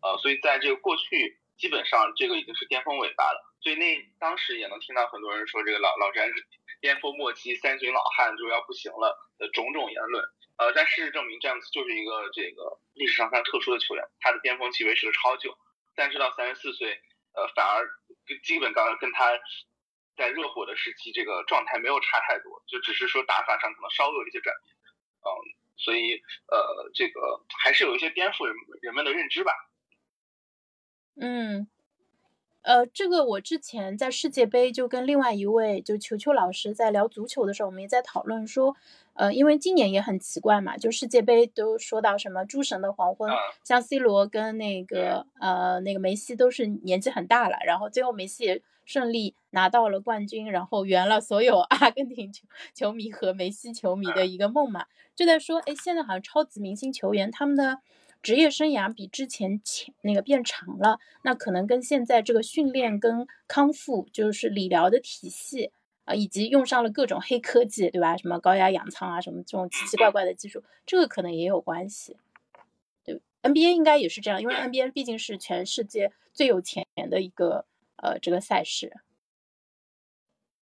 [SPEAKER 3] 呃，所以在这个过去，基本上这个已经是巅峰尾巴了。所以那当时也能听到很多人说这个老老詹是巅峰末期三旬老汉就要不行了的种种言论。呃，但事实证明，詹姆斯就是一个这个历史上非常特殊的球员，他的巅峰期维持了超久，三十到三十四岁，呃，反而跟基本刚跟他在热火的时期这个状态没有差太多，就只是说打法上可能稍微有一些转变。嗯，所以呃，这个还是有一些颠覆人人们的认知吧。
[SPEAKER 1] 嗯。呃，这个我之前在世界杯就跟另外一位就球球老师在聊足球的时候，我们也在讨论说，呃，因为今年也很奇怪嘛，就世界杯都说到什么诸神的黄昏，像 C 罗跟那个呃那个梅西都是年纪很大了，然后最后梅西也顺利拿到了冠军，然后圆了所有 阿根廷球球迷和梅西球迷的一个梦嘛，就在说，哎，现在好像超级明星球员他们的。职业生涯比之前前那个变长了，那可能跟现在这个训练跟康复，就是理疗的体系以及用上了各种黑科技，对吧？什么高压氧舱啊，什么这种奇奇怪怪的技术，这个可能也有关系。对，NBA 应该也是这样，因为 NBA 毕竟是全世界最有钱的一个呃这个赛事。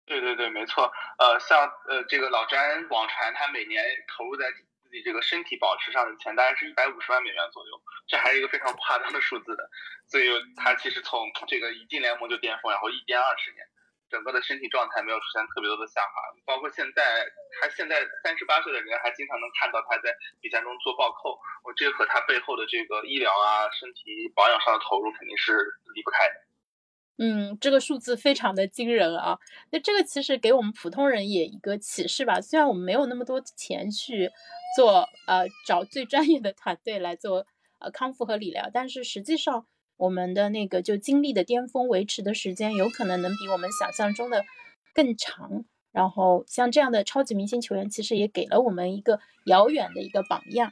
[SPEAKER 3] 对对对，没错。呃，像呃这个老詹网传他每年投入在。自己这个身体保持上的钱大概是一百五十万美元左右，这还是一个非常夸张的数字的。所以他其实从这个一进联盟就巅峰，然后一颠二十年，整个的身体状态没有出现特别多的下滑。包括现在，他现在三十八岁的人还经常能看到他在比赛中做暴扣，我这和他背后的这个医疗啊、身体保养上的投入肯定是离不开的。
[SPEAKER 1] 嗯，这个数字非常的惊人啊！那这个其实给我们普通人也一个启示吧。虽然我们没有那么多钱去做，呃，找最专业的团队来做呃康复和理疗，但是实际上我们的那个就精力的巅峰维持的时间，有可能能比我们想象中的更长。然后像这样的超级明星球员，其实也给了我们一个遥远的一个榜样。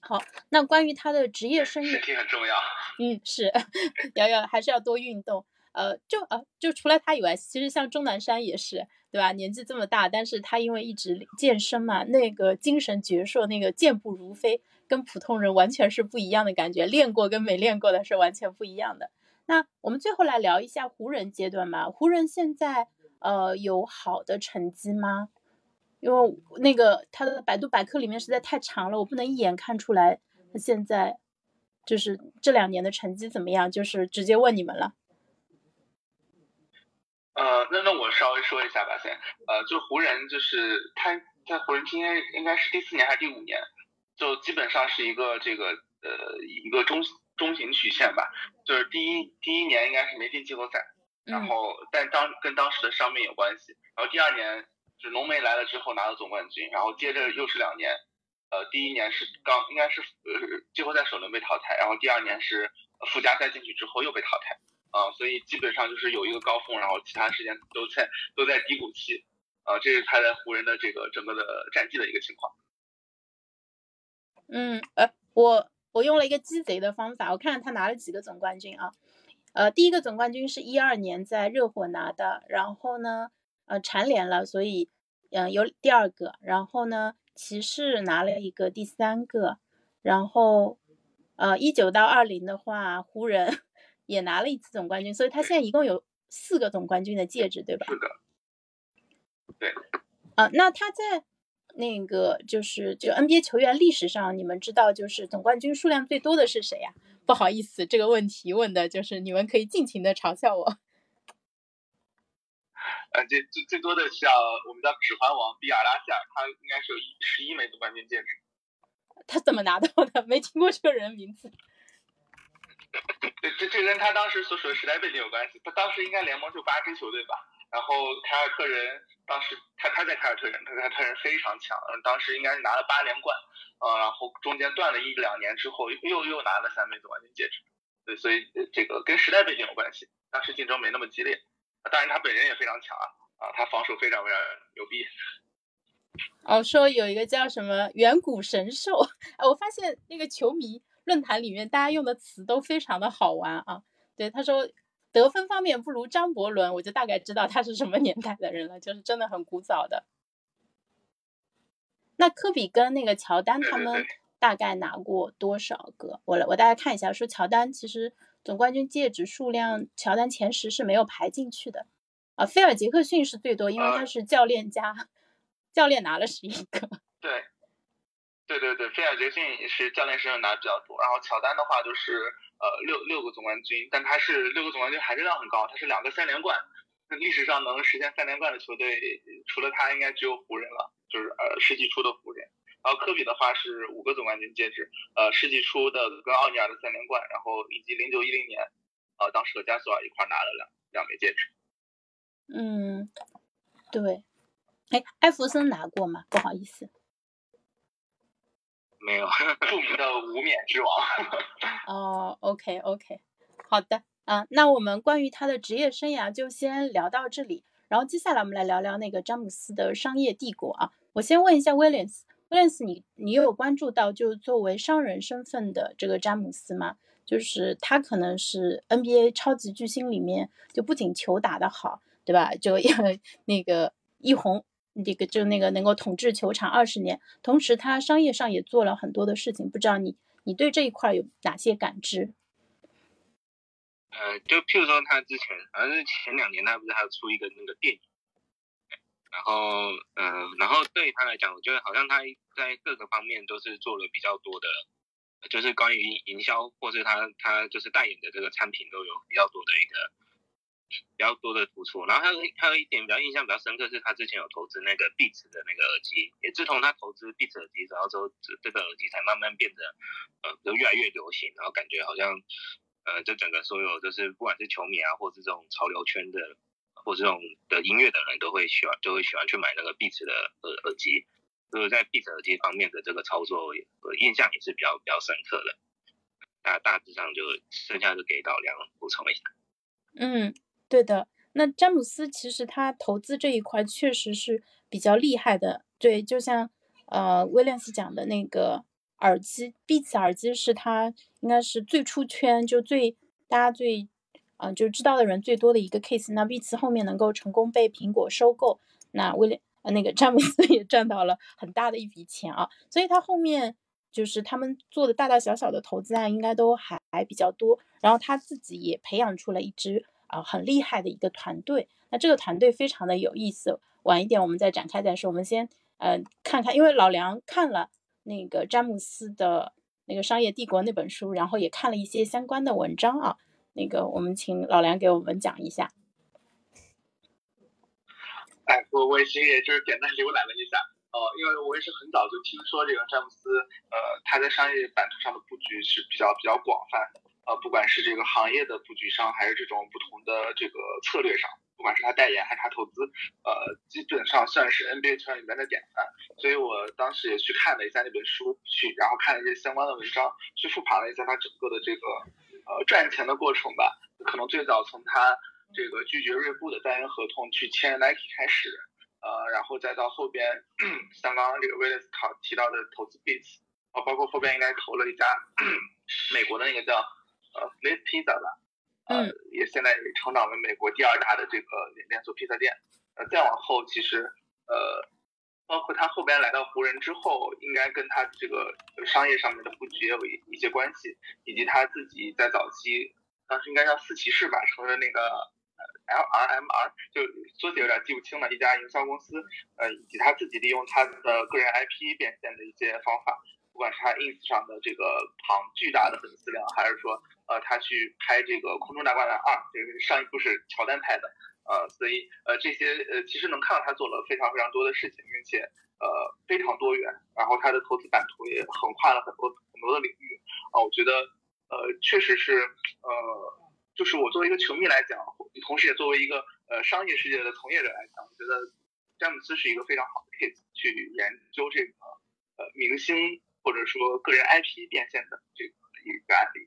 [SPEAKER 1] 好，那关于他的职业生涯，
[SPEAKER 3] 身体很重要。
[SPEAKER 1] 嗯，是，瑶瑶还是要多运动。呃，就呃，就除了他以外，其实像钟南山也是，对吧？年纪这么大，但是他因为一直健身嘛，那个精神矍铄，那个健步如飞，跟普通人完全是不一样的感觉。练过跟没练过的是完全不一样的。那我们最后来聊一下湖人阶段吧。湖人现在呃有好的成绩吗？因为那个他的百度百科里面实在太长了，我不能一眼看出来他现在就是这两年的成绩怎么样，就是直接问你们了。
[SPEAKER 3] 呃，那那我稍微说一下吧，先，呃，就湖人，就是他在湖人今天应该是第四年还是第五年，就基本上是一个这个呃一个中中型曲线吧，就是第一第一年应该是没进季后赛，然后但当跟当时的伤病有关系，然后第二年是浓眉来了之后拿了总冠军，然后接着又是两年，呃，第一年是刚应该是呃季后赛首轮被淘汰，然后第二年是附加赛进去之后又被淘汰。啊，所以基本上就是有一个高峰，然后其他时间都在都在低谷期，啊，这是他在湖人的这个整个的战绩的一个情况。
[SPEAKER 1] 嗯，呃，我我用了一个鸡贼的方法，我看看他拿了几个总冠军啊，呃，第一个总冠军是一二年在热火拿的，然后呢，呃，蝉联了，所以嗯有第二个，然后呢，骑士拿了一个第三个，然后呃一九到二零的话，湖人。也拿了一次总冠军，所以他现在一共有四个总冠军的戒指，对吧？
[SPEAKER 3] 是的。对。
[SPEAKER 1] 啊，那他在那个就是就 NBA 球员历史上，你们知道就是总冠军数量最多的是谁呀？不好意思，这个问题问的就是你们可以尽情的嘲笑我。
[SPEAKER 3] 呃，这最最多的像我们的指环王比尔拉夏，他应该是有一十一枚总冠军戒指。
[SPEAKER 1] 他怎么拿到的？没听过这个人名字。
[SPEAKER 3] 这这这跟他当时所处的时代背景有关系。他当时应该联盟就八支球队吧。然后凯尔特人当时他他在凯尔特人，他凯尔特人非常强，当时应该是拿了八连冠，呃，然后中间断了一两年之后，又又拿了三枚总冠军戒指。对，所以这个跟时代背景有关系。当时竞争没那么激烈，当然他本人也非常强啊，啊，他防守非常非常牛逼。
[SPEAKER 1] 哦，说有一个叫什么远古神兽，哎，我发现那个球迷论坛里面大家用的词都非常的好玩啊。对，他说得分方面不如张伯伦，我就大概知道他是什么年代的人了，就是真的很古早的。那科比跟那个乔丹他们大概拿过多少个？我来，我大概看一下，说乔丹其实总冠军戒指数量，乔丹前十是没有排进去的。啊，菲尔杰克逊是最多，因为他是教练加。教练拿了十一个，
[SPEAKER 3] 对，对对对，菲尔杰克逊是教练身上拿的比较多，然后乔丹的话就是呃六六个总冠军，但他是六个总冠军含金量很高，他是两个三连冠，历史上能实现三连冠的球队除了他应该只有湖人了，就是呃世纪初的湖人，然后科比的话是五个总冠军戒指，呃世纪初的跟奥尼尔的三连冠，然后以及零九一零年，呃当时和加索尔一块拿了两两枚戒指，
[SPEAKER 1] 嗯，对。哎，艾弗森拿过吗？不好意思，
[SPEAKER 3] 没有。著名的无冕之王。
[SPEAKER 1] 哦，OK OK，好的啊，那我们关于他的职业生涯就先聊到这里，然后接下来我们来聊聊那个詹姆斯的商业帝国啊。我先问一下威廉斯，威廉斯，你你有关注到就作为商人身份的这个詹姆斯吗？就是他可能是 NBA 超级巨星里面就不仅球打得好，对吧？就 那个一红。这个就那个能够统治球场二十年，同时他商业上也做了很多的事情，不知道你你对这一块有哪些感知？
[SPEAKER 2] 呃，就譬如说他之前好像是前两年他不是还出一个那个电影，然后嗯，然后对他来讲，我觉得好像他在各个方面都是做了比较多的，就是关于营销或是他他就是代言的这个产品都有比较多的一个。比较多的突出，然后还有还有一点比较印象比较深刻是，他之前有投资那个 Beats 的那个耳机，也自从他投资 Beats 耳机，然后之后这这个耳机才慢慢变得呃，就越来越流行，然后感觉好像呃，就整个所有就是不管是球迷啊，或是这种潮流圈的，或这种的音乐的人都会喜欢，就会喜欢去买那个 Beats 的耳耳机，所以在 Beats 耳机方面的这个操作印象也是比较比较深刻的。大大致上就剩下就给到梁补充一下。
[SPEAKER 1] 嗯。对的，那詹姆斯其实他投资这一块确实是比较厉害的。对，就像呃威廉斯讲的那个耳机，Beats 耳机是他应该是最出圈，就最大家最啊就知道的人最多的一个 case。那 Beats 后面能够成功被苹果收购，那威廉呃那个詹姆斯 也赚到了很大的一笔钱啊。所以他后面就是他们做的大大小小的投资案应该都还比较多。然后他自己也培养出了一支。啊，很厉害的一个团队。那这个团队非常的有意思。晚一点我们再展开再说。我们先呃看看，因为老梁看了那个詹姆斯的那个《商业帝国》那本书，然后也看了一些相关的文章啊。那个我们请老梁给我们讲一下。
[SPEAKER 3] 哎，我我其实也就是简单浏览了一下，呃，因为我也是很早就听说这个詹姆斯，呃，他在商业版图上的布局是比较比较广泛的。呃，不管是这个行业的布局上，还是这种不同的这个策略上，不管是他代言还是他投资，呃，基本上算是 NBA 圈里面的典范。所以我当时也去看了一下那本书，去然后看了一些相关的文章，去复盘了一下他整个的这个呃赚钱的过程吧。可能最早从他这个拒绝锐步的代言合同去签 Nike 开始，呃，然后再到后边像刚刚这个 Willis 提到的投资 Beats，啊，包括后边应该投了一家 美国的那个叫。呃，Flip Pizza 吧，呃，也现在也成长为美国第二大的这个连锁披萨店。呃，再往后，其实呃，包括他后边来到湖人之后，应该跟他这个商业上面的布局也有一一些关系，以及他自己在早期，当时应该叫四骑士吧，成为那个 LRMR，就缩写有点记不清了，一家营销公司，呃，以及他自己利用他的个人 IP 变现的一些方法。不管是他 ins 上的这个庞巨大的粉丝量，还是说呃他去拍这个空中大灌篮二，这个上一部是乔丹拍的，呃，所以呃这些呃其实能看到他做了非常非常多的事情，并且呃非常多元，然后他的投资版图也横跨了很多很多的领域啊，我觉得呃确实是呃就是我作为一个球迷来讲，同时也作为一个呃商业世界的从业者来讲，我觉得詹姆斯是一个非常好的 case 去研究这个呃明星。或者说个人 IP 变现的这个一个案例。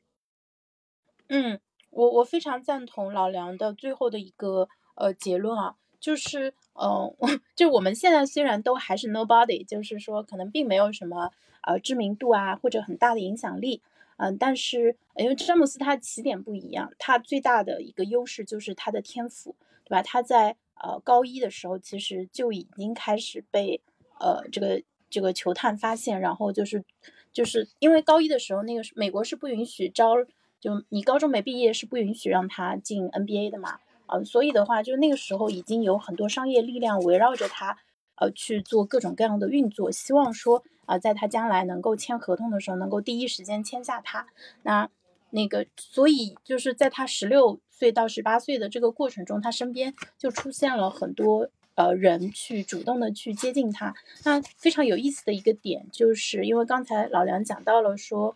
[SPEAKER 1] 嗯，我我非常赞同老梁的最后的一个呃结论啊，就是嗯，就我们现在虽然都还是 nobody，就是说可能并没有什么呃知名度啊或者很大的影响力，嗯，但是因为詹姆斯他起点不一样，他最大的一个优势就是他的天赋，对吧？他在呃高一的时候其实就已经开始被呃这个这个球探发现，然后就是就是因为高一的时候那个美国是不允许招，就你高中没毕业是不允许让他进 NBA 的嘛。呃，所以的话，就那个时候已经有很多商业力量围绕着他，呃，去做各种各样的运作，希望说啊，在他将来能够签合同的时候，能够第一时间签下他。那那个，所以就是在他十六岁到十八岁的这个过程中，他身边就出现了很多呃人去主动的去接近他。那非常有意思的一个点，就是因为刚才老梁讲到了说，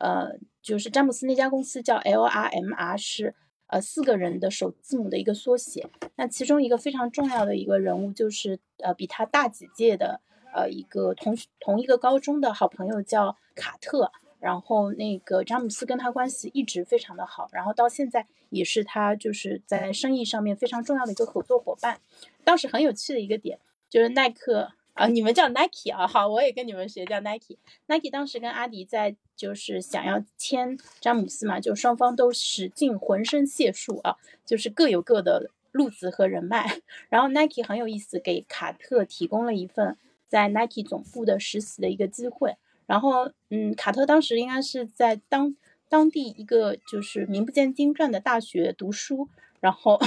[SPEAKER 1] 呃，就是詹姆斯那家公司叫 LRMR 是。呃，四个人的首字母的一个缩写。那其中一个非常重要的一个人物，就是呃比他大几届的呃一个同同一个高中的好朋友叫卡特。然后那个詹姆斯跟他关系一直非常的好，然后到现在也是他就是在生意上面非常重要的一个合作伙伴。当时很有趣的一个点就是耐克。啊，你们叫 Nike 啊，好，我也跟你们学叫 Nike。Nike 当时跟阿迪在就是想要签詹姆斯嘛，就双方都使尽浑身解数啊，就是各有各的路子和人脉。然后 Nike 很有意思，给卡特提供了一份在 Nike 总部的实习的一个机会。然后，嗯，卡特当时应该是在当当地一个就是名不见经传的大学读书，然后。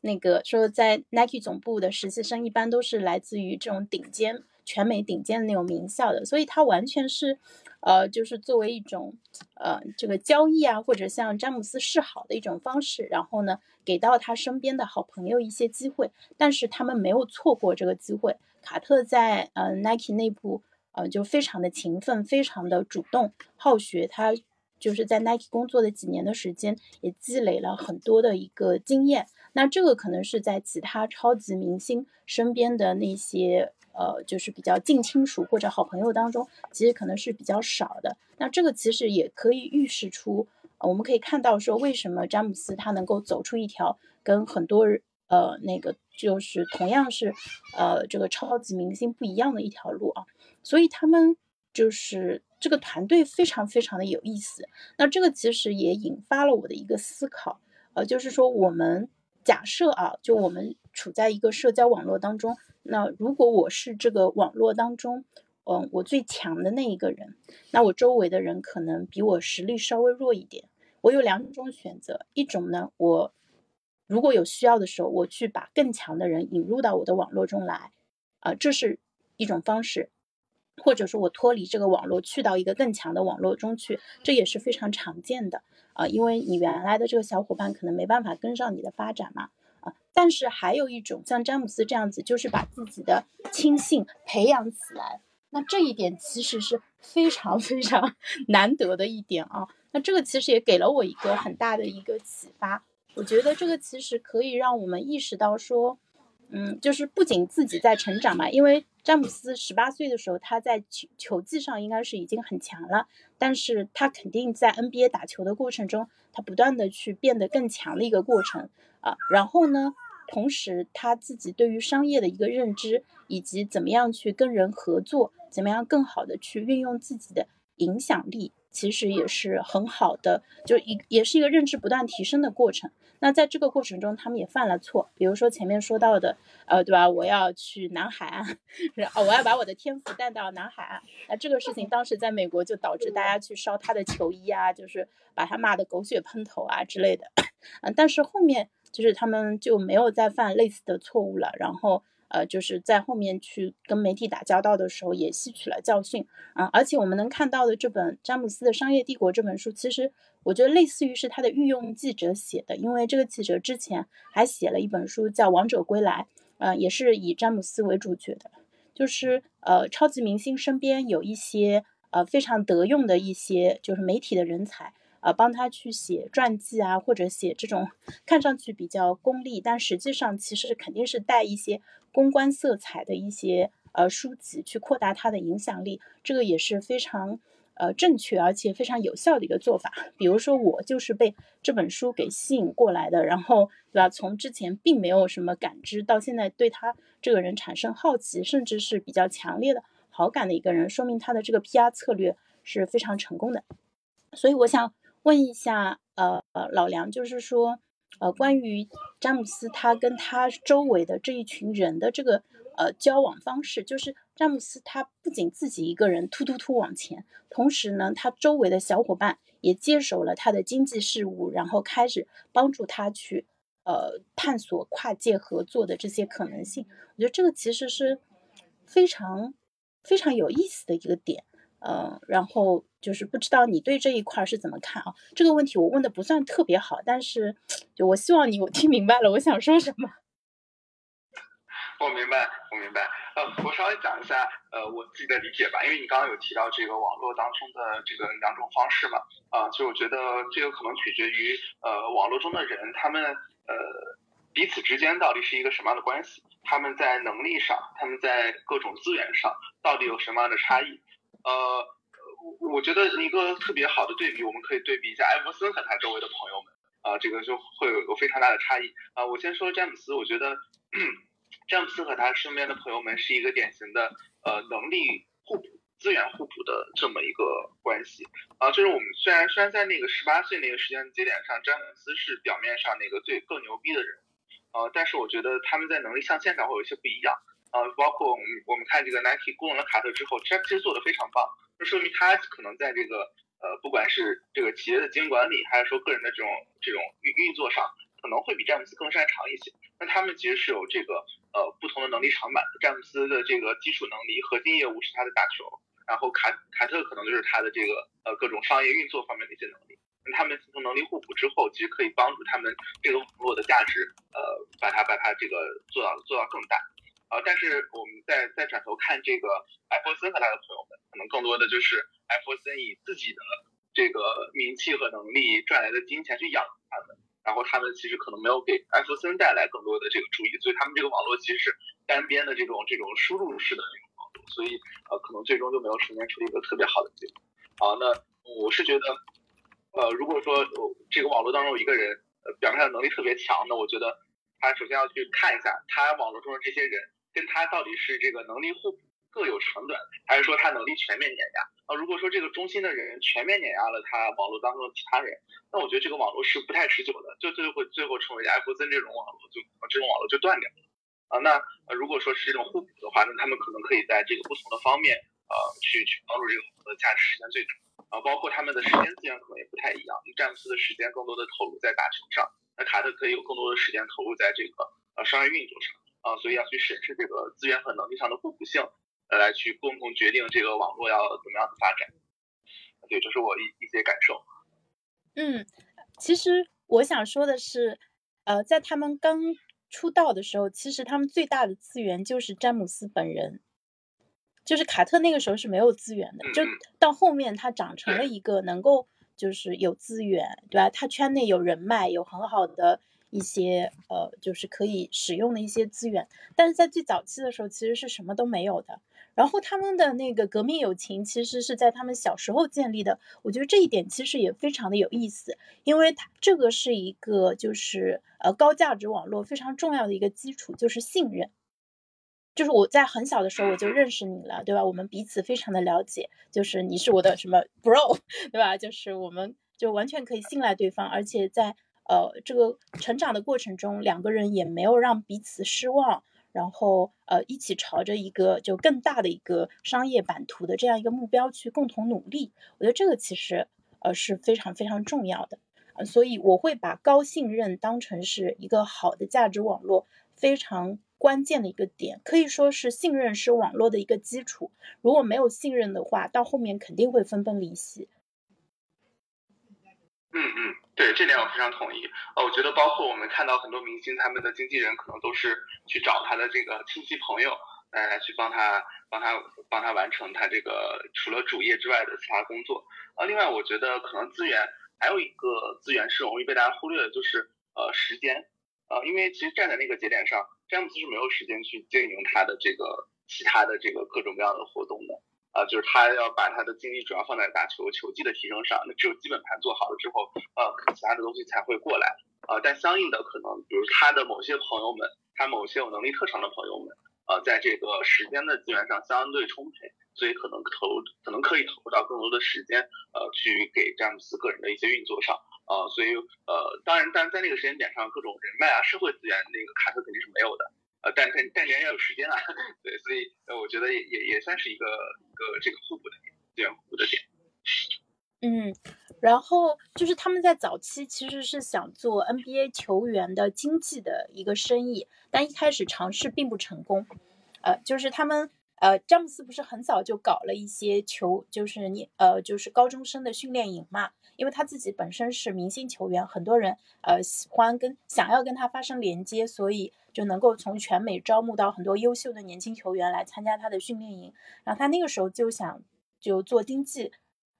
[SPEAKER 1] 那个说，在 Nike 总部的实习生一般都是来自于这种顶尖、全美顶尖的那种名校的，所以他完全是，呃，就是作为一种，呃，这个交易啊，或者向詹姆斯示好的一种方式，然后呢，给到他身边的好朋友一些机会，但是他们没有错过这个机会。卡特在呃 Nike 内部，呃，就非常的勤奋，非常的主动好学，他就是在 Nike 工作的几年的时间，也积累了很多的一个经验。那这个可能是在其他超级明星身边的那些，呃，就是比较近亲属或者好朋友当中，其实可能是比较少的。那这个其实也可以预示出，我们可以看到说，为什么詹姆斯他能够走出一条跟很多呃那个就是同样是呃这个超级明星不一样的一条路啊。所以他们就是这个团队非常非常的有意思。那这个其实也引发了我的一个思考，呃，就是说我们。假设啊，就我们处在一个社交网络当中，那如果我是这个网络当中，嗯，我最强的那一个人，那我周围的人可能比我实力稍微弱一点。我有两种选择，一种呢，我如果有需要的时候，我去把更强的人引入到我的网络中来，啊，这是一种方式。或者说我脱离这个网络，去到一个更强的网络中去，这也是非常常见的啊，因为你原来的这个小伙伴可能没办法跟上你的发展嘛啊。但是还有一种像詹姆斯这样子，就是把自己的亲信培养起来，那这一点其实是非常 非常难得的一点啊。那这个其实也给了我一个很大的一个启发，我觉得这个其实可以让我们意识到说。嗯，就是不仅自己在成长嘛，因为詹姆斯十八岁的时候，他在球球技上应该是已经很强了，但是他肯定在 NBA 打球的过程中，他不断的去变得更强的一个过程啊。然后呢，同时他自己对于商业的一个认知，以及怎么样去跟人合作，怎么样更好的去运用自己的影响力。其实也是很好的，就一也是一个认知不断提升的过程。那在这个过程中，他们也犯了错，比如说前面说到的，呃，对吧？我要去南海岸，哦，我要把我的天赋带到南海岸。那这个事情当时在美国就导致大家去烧他的球衣啊，就是把他骂的狗血喷头啊之类的。嗯，但是后面就是他们就没有再犯类似的错误了，然后。呃，就是在后面去跟媒体打交道的时候，也吸取了教训啊。而且我们能看到的这本詹姆斯的商业帝国这本书，其实我觉得类似于是他的御用记者写的，因为这个记者之前还写了一本书叫《王者归来》，呃，也是以詹姆斯为主角的。就是呃，超级明星身边有一些呃非常得用的一些就是媒体的人才。呃，帮他去写传记啊，或者写这种看上去比较功利，但实际上其实肯定是带一些公关色彩的一些呃书籍，去扩大他的影响力，这个也是非常呃正确而且非常有效的一个做法。比如说我就是被这本书给吸引过来的，然后对吧？从之前并没有什么感知，到现在对他这个人产生好奇，甚至是比较强烈的好感的一个人，说明他的这个 PR 策略是非常成功的。所以我想问一下，呃呃，老梁，就是说，呃，关于詹姆斯他跟他周围的这一群人的这个呃交往方式，就是詹姆斯他不仅自己一个人突突突往前，同时呢，他周围的小伙伴也接手了他的经济事务，然后开始帮助他去呃探索跨界合作的这些可能性。我觉得这个其实是非常非常有意思的一个点。嗯，然后就是不知道你对这一块是怎么看啊？这个问题我问的不算特别好，但是 就我希望你我听明白了我想说什么。
[SPEAKER 3] 我明白，我明白。呃，我稍微讲一下呃我自己的理解吧，因为你刚刚有提到这个网络当中的这个两种方式嘛，啊，就我觉得这个可能取决于呃网络中的人他们呃彼此之间到底是一个什么样的关系，他们在能力上，他们在各种资源上到底有什么样的差异。呃，我我觉得一个特别好的对比，我们可以对比一下艾弗森和他周围的朋友们，啊，这个就会有一个非常大的差异。啊，我先说詹姆斯，我觉得詹姆斯和他身边的朋友们是一个典型的呃能力互补、资源互补的这么一个关系。啊，就是我们虽然虽然在那个十八岁那个时间节点上，詹姆斯是表面上那个最更牛逼的人，呃，但是我觉得他们在能力象限上会有一些不一样。呃，包括我们我们看这个 Nike 雇佣了卡特之后，他其实做的非常棒，那说明他可能在这个呃，不管是这个企业的经营管理，还是说个人的这种这种运运作上，可能会比詹姆斯更擅长一些。那他们其实是有这个呃不同的能力长板的。詹姆斯的这个基础能力、核心业务是他的打球，然后卡卡特可能就是他的这个呃各种商业运作方面的一些能力。那他们形成能力互补之后，其实可以帮助他们这个网络的价值呃，把它把它这个做到做到更大。啊，但是我们再再转头看这个艾弗森和他的朋友们，可能更多的就是艾弗森以自己的这个名气和能力赚来的金钱去养他们，然后他们其实可能没有给艾弗森带来更多的这个注意，所以他们这个网络其实是单边的这种这种输入式的这种网络，所以呃可能最终就没有呈现出一个特别好的结果。好，那我是觉得，呃如果说这个网络当中有一个人呃表面上能力特别强，那我觉得他首先要去看一下他网络中的这些人。跟他到底是这个能力互补各有长短，还是说他能力全面碾压？啊，如果说这个中心的人全面碾压了他网络当中的其他人，那我觉得这个网络是不太持久的，就最后最后成为艾弗森这种网络，就这种网络就断掉了。啊，那如果说是这种互补的话，那他们可能可以在这个不同的方面，呃，去去帮助这个网络的价值实现最大。啊，包括他们的时间资源可能也不太一样，詹姆斯的时间更多的投入在打球上，那卡特可以有更多的时间投入在这个呃商业运作上。啊，所以要去审视这个资源和能力上的互补性，来去共同决定这个网络要怎么样的发展。对，这是我一一些感受。
[SPEAKER 1] 嗯，其实我想说的是，呃，在他们刚出道的时候，其实他们最大的资源就是詹姆斯本人，就是卡特那个时候是没有资源的，就到后面他长成了一个能够就是有资源，对吧？他圈内有人脉，有很好的。一些呃，就是可以使用的一些资源，但是在最早期的时候，其实是什么都没有的。然后他们的那个革命友情，其实是在他们小时候建立的。我觉得这一点其实也非常的有意思，因为它这个是一个就是呃高价值网络非常重要的一个基础，就是信任。就是我在很小的时候我就认识你了，对吧？我们彼此非常的了解，就是你是我的什么 bro，对吧？就是我们就完全可以信赖对方，而且在。呃，这个成长的过程中，两个人也没有让彼此失望，然后呃，一起朝着一个就更大的一个商业版图的这样一个目标去共同努力。我觉得这个其实呃是非常非常重要的，呃，所以我会把高信任当成是一个好的价值网络非常关键的一个点，可以说是信任是网络的一个基础。如果没有信任的话，到后面肯定会分崩离析。
[SPEAKER 3] 嗯嗯。对这点我非常同意。呃，我觉得包括我们看到很多明星，他们的经纪人可能都是去找他的这个亲戚朋友，来去帮他帮他帮他完成他这个除了主业之外的其他工作。呃，另外我觉得可能资源还有一个资源是容易被大家忽略的，就是呃时间。呃，因为其实站在那个节点上，詹姆斯是没有时间去经营他的这个其他的这个各种各样的活动的。啊，就是他要把他的精力主要放在打球球技的提升上，那只有基本盘做好了之后，呃，其他的东西才会过来。呃，但相应的可能，比如他的某些朋友们，他某些有能力特长的朋友们，呃，在这个时间的资源上相对充沛，所以可能投可能可以投入到更多的时间，呃，去给詹姆斯个人的一些运作上。呃，所以呃，当然，但在那个时间点上，各种人脉啊、社会资源，那个卡特肯定是没有的。呃，但但但人要有时间啊，对，所以呃，我觉得也也也算是一个一个这个互补的点，互补的点。
[SPEAKER 1] 嗯，然后就是他们在早期其实是想做 NBA 球员的经济的一个生意，但一开始尝试并不成功。呃，就是他们。呃，詹姆斯不是很早就搞了一些球，就是你呃，就是高中生的训练营嘛。因为他自己本身是明星球员，很多人呃喜欢跟想要跟他发生连接，所以就能够从全美招募到很多优秀的年轻球员来参加他的训练营。然后他那个时候就想就做经济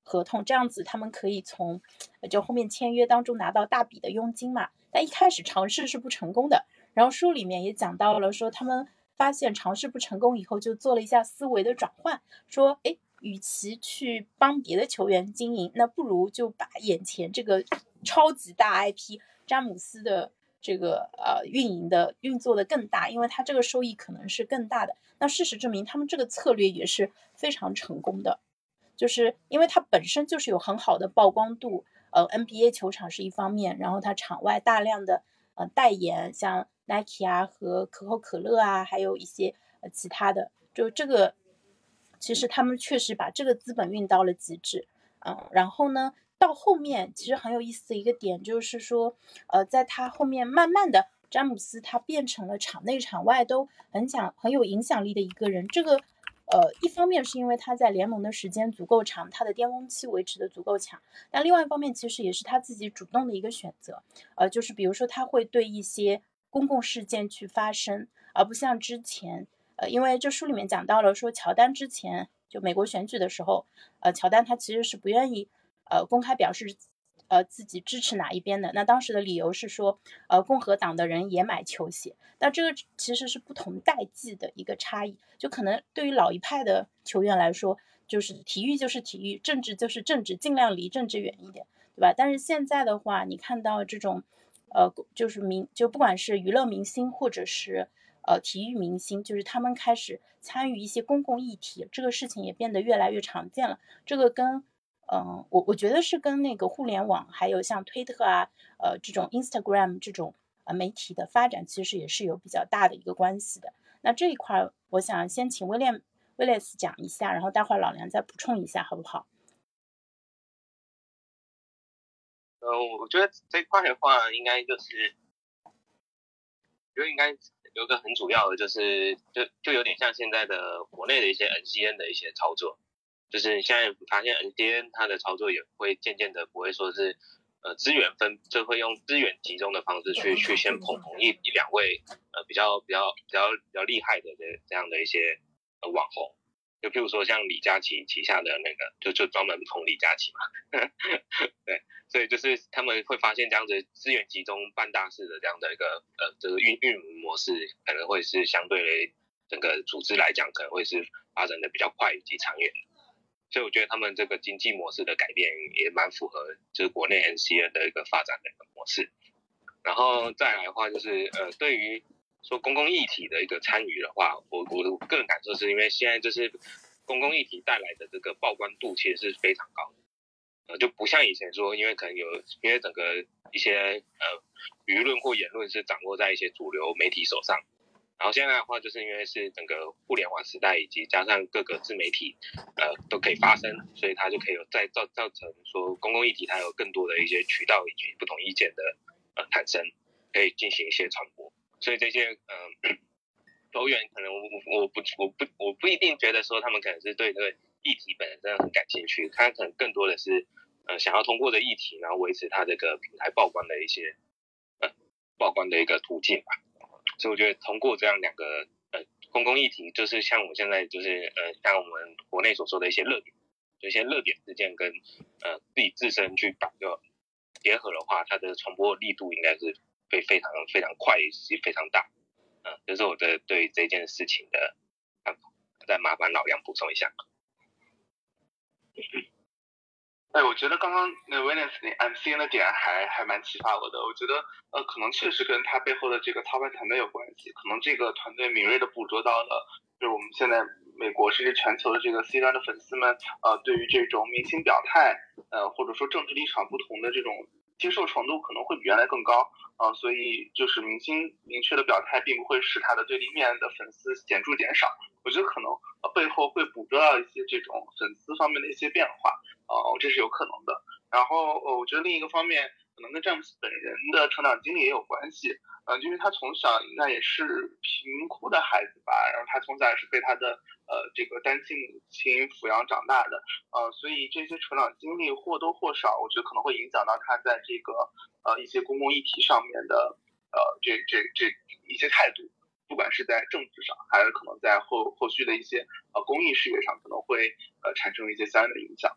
[SPEAKER 1] 合同，这样子他们可以从就后面签约当中拿到大笔的佣金嘛。但一开始尝试是不成功的。然后书里面也讲到了说他们。发现尝试不成功以后，就做了一下思维的转换，说：哎，与其去帮别的球员经营，那不如就把眼前这个超级大 IP 詹姆斯的这个呃运营的运作的更大，因为他这个收益可能是更大的。那事实证明，他们这个策略也是非常成功的，就是因为它本身就是有很好的曝光度，呃，NBA 球场是一方面，然后它场外大量的呃代言，像。Nike 啊和可口可乐啊，还有一些呃其他的，就这个，其实他们确实把这个资本运到了极致，嗯，然后呢，到后面其实很有意思的一个点就是说，呃，在他后面慢慢的，詹姆斯他变成了场内场外都很想很有影响力的一个人，这个。呃，一方面是因为他在联盟的时间足够长，他的巅峰期维持的足够强，但另外一方面其实也是他自己主动的一个选择，呃，就是比如说他会对一些。公共事件去发生，而不像之前，呃，因为这书里面讲到了，说乔丹之前就美国选举的时候，呃，乔丹他其实是不愿意，呃，公开表示，呃，自己支持哪一边的。那当时的理由是说，呃，共和党的人也买球鞋。那这个其实是不同代际的一个差异，就可能对于老一派的球员来说，就是体育就是体育，政治就是政治，尽量离政治远一点，对吧？但是现在的话，你看到这种。呃，就是明就不管是娱乐明星或者是呃体育明星，就是他们开始参与一些公共议题，这个事情也变得越来越常见了。这个跟嗯，我我觉得是跟那个互联网，还有像推特啊，呃这种 Instagram 这种呃媒体的发展，其实也是有比较大的一个关系的。那这一块，我想先请威廉威廉斯讲一下，然后待会儿老梁再补充一下，好不好？
[SPEAKER 2] 嗯，我觉得这块的话，应该就是，就应该有个很主要的，就是就就有点像现在的国内的一些 NCN 的一些操作，就是你现在发现 NCN 它的操作也会渐渐的不会说是，呃，资源分就会用资源集中的方式去去先捧红一一两位呃比较比较比较比较厉害的这这样的一些呃网红。就譬如说像李佳琦旗下的那个，就就专门捧李佳琦嘛，对，所以就是他们会发现这样子资源集中办大事的这样的一个呃这个运运营模式，可能会是相对于整个组织来讲，可能会是发展的比较快以及长远。所以我觉得他们这个经济模式的改变也蛮符合就是国内 NCN 的一个发展的一个模式。然后再来的话就是呃对于。说公共议题的一个参与的话，我我的个人感受是因为现在就是公共议题带来的这个曝光度其实是非常高的，呃，就不像以前说，因为可能有因为整个一些呃舆论或言论是掌握在一些主流媒体手上，然后现在的话就是因为是整个互联网时代以及加上各个自媒体呃都可以发声，所以它就可以有再造造成说公共议题它有更多的一些渠道以及不同意见的呃产生，可以进行一些传播。所以这些嗯，球员可能我我我不我不我不一定觉得说他们可能是对这个议题本身很感兴趣，他可能更多的是呃想要通过的议题，然后维持他这个平台曝光的一些呃曝光的一个途径吧。所以我觉得通过这样两个呃公共议题，就是像我现在就是呃像我们国内所说的一些热点，就一些热点事件跟呃自己自身去把个结合的话，它的传播力度应该是。会非常非常快，也是非常大，嗯，这是我的对这件事情的看法。再麻烦老杨补充一下。
[SPEAKER 3] 哎，我觉得刚刚那 Venus 那 MCN 的点还还蛮启发我的。我觉得呃，可能确实跟他背后的这个操盘团队有关系。可能这个团队敏锐的捕捉到了，就是我们现在美国甚至全球的这个 C 端的粉丝们，呃，对于这种明星表态，呃，或者说政治立场不同的这种接受程度可能会比原来更高啊。所以就是明星明确的表态，并不会使他的对立面的粉丝显著减少。我觉得可能背后会捕捉到一些这种粉丝方面的一些变化。啊，这是有可能的。然后，呃，我觉得另一个方面可能跟詹姆斯本人的成长经历也有关系。呃，因为他从小应该也是贫民窟的孩子吧，然后他从小也是被他的呃这个单亲母亲抚养长大的。呃，所以这些成长经历或多或少，我觉得可能会影响到他在这个呃一些公共议题上面的呃这这这一些态度，不管是在政治上，还是可能在后后续的一些呃公益事业上，可能会呃产生一些相应的影响。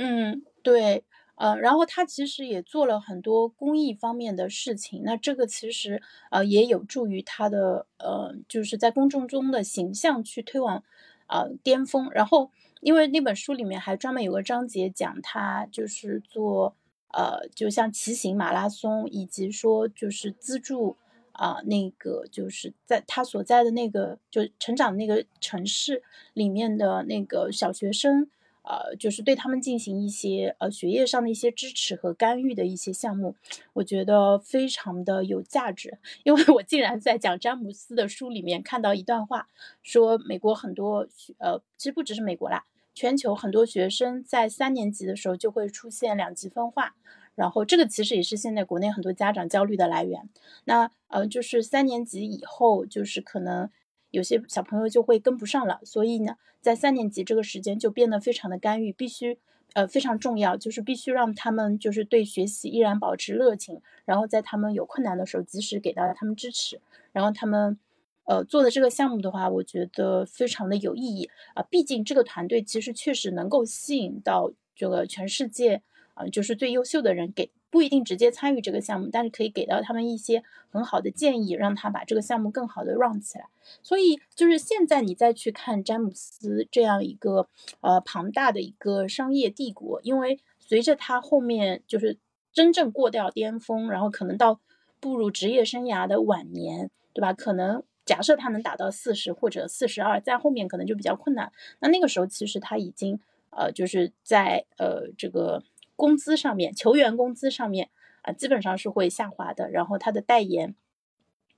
[SPEAKER 1] 嗯，对，呃，然后他其实也做了很多公益方面的事情，那这个其实呃也有助于他的呃就是在公众中的形象去推往呃巅峰。然后因为那本书里面还专门有个章节讲他就是做呃就像骑行马拉松，以及说就是资助啊那个就是在他所在的那个就成长那个城市里面的那个小学生。呃，就是对他们进行一些呃学业上的一些支持和干预的一些项目，我觉得非常的有价值。因为我竟然在讲詹姆斯的书里面看到一段话，说美国很多呃，其实不只是美国啦，全球很多学生在三年级的时候就会出现两极分化，然后这个其实也是现在国内很多家长焦虑的来源。那呃，就是三年级以后，就是可能。有些小朋友就会跟不上了，所以呢，在三年级这个时间就变得非常的干预，必须，呃，非常重要，就是必须让他们就是对学习依然保持热情，然后在他们有困难的时候及时给到他们支持，然后他们，呃，做的这个项目的话，我觉得非常的有意义啊，毕竟这个团队其实确实能够吸引到这个全世界。呃，就是最优秀的人给不一定直接参与这个项目，但是可以给到他们一些很好的建议，让他把这个项目更好的 run 起来。所以就是现在你再去看詹姆斯这样一个呃庞大的一个商业帝国，因为随着他后面就是真正过掉巅峰，然后可能到步入职业生涯的晚年，对吧？可能假设他能达到四十或者四十二，在后面可能就比较困难。那那个时候其实他已经呃就是在呃这个。工资上面，球员工资上面啊，基本上是会下滑的，然后他的代言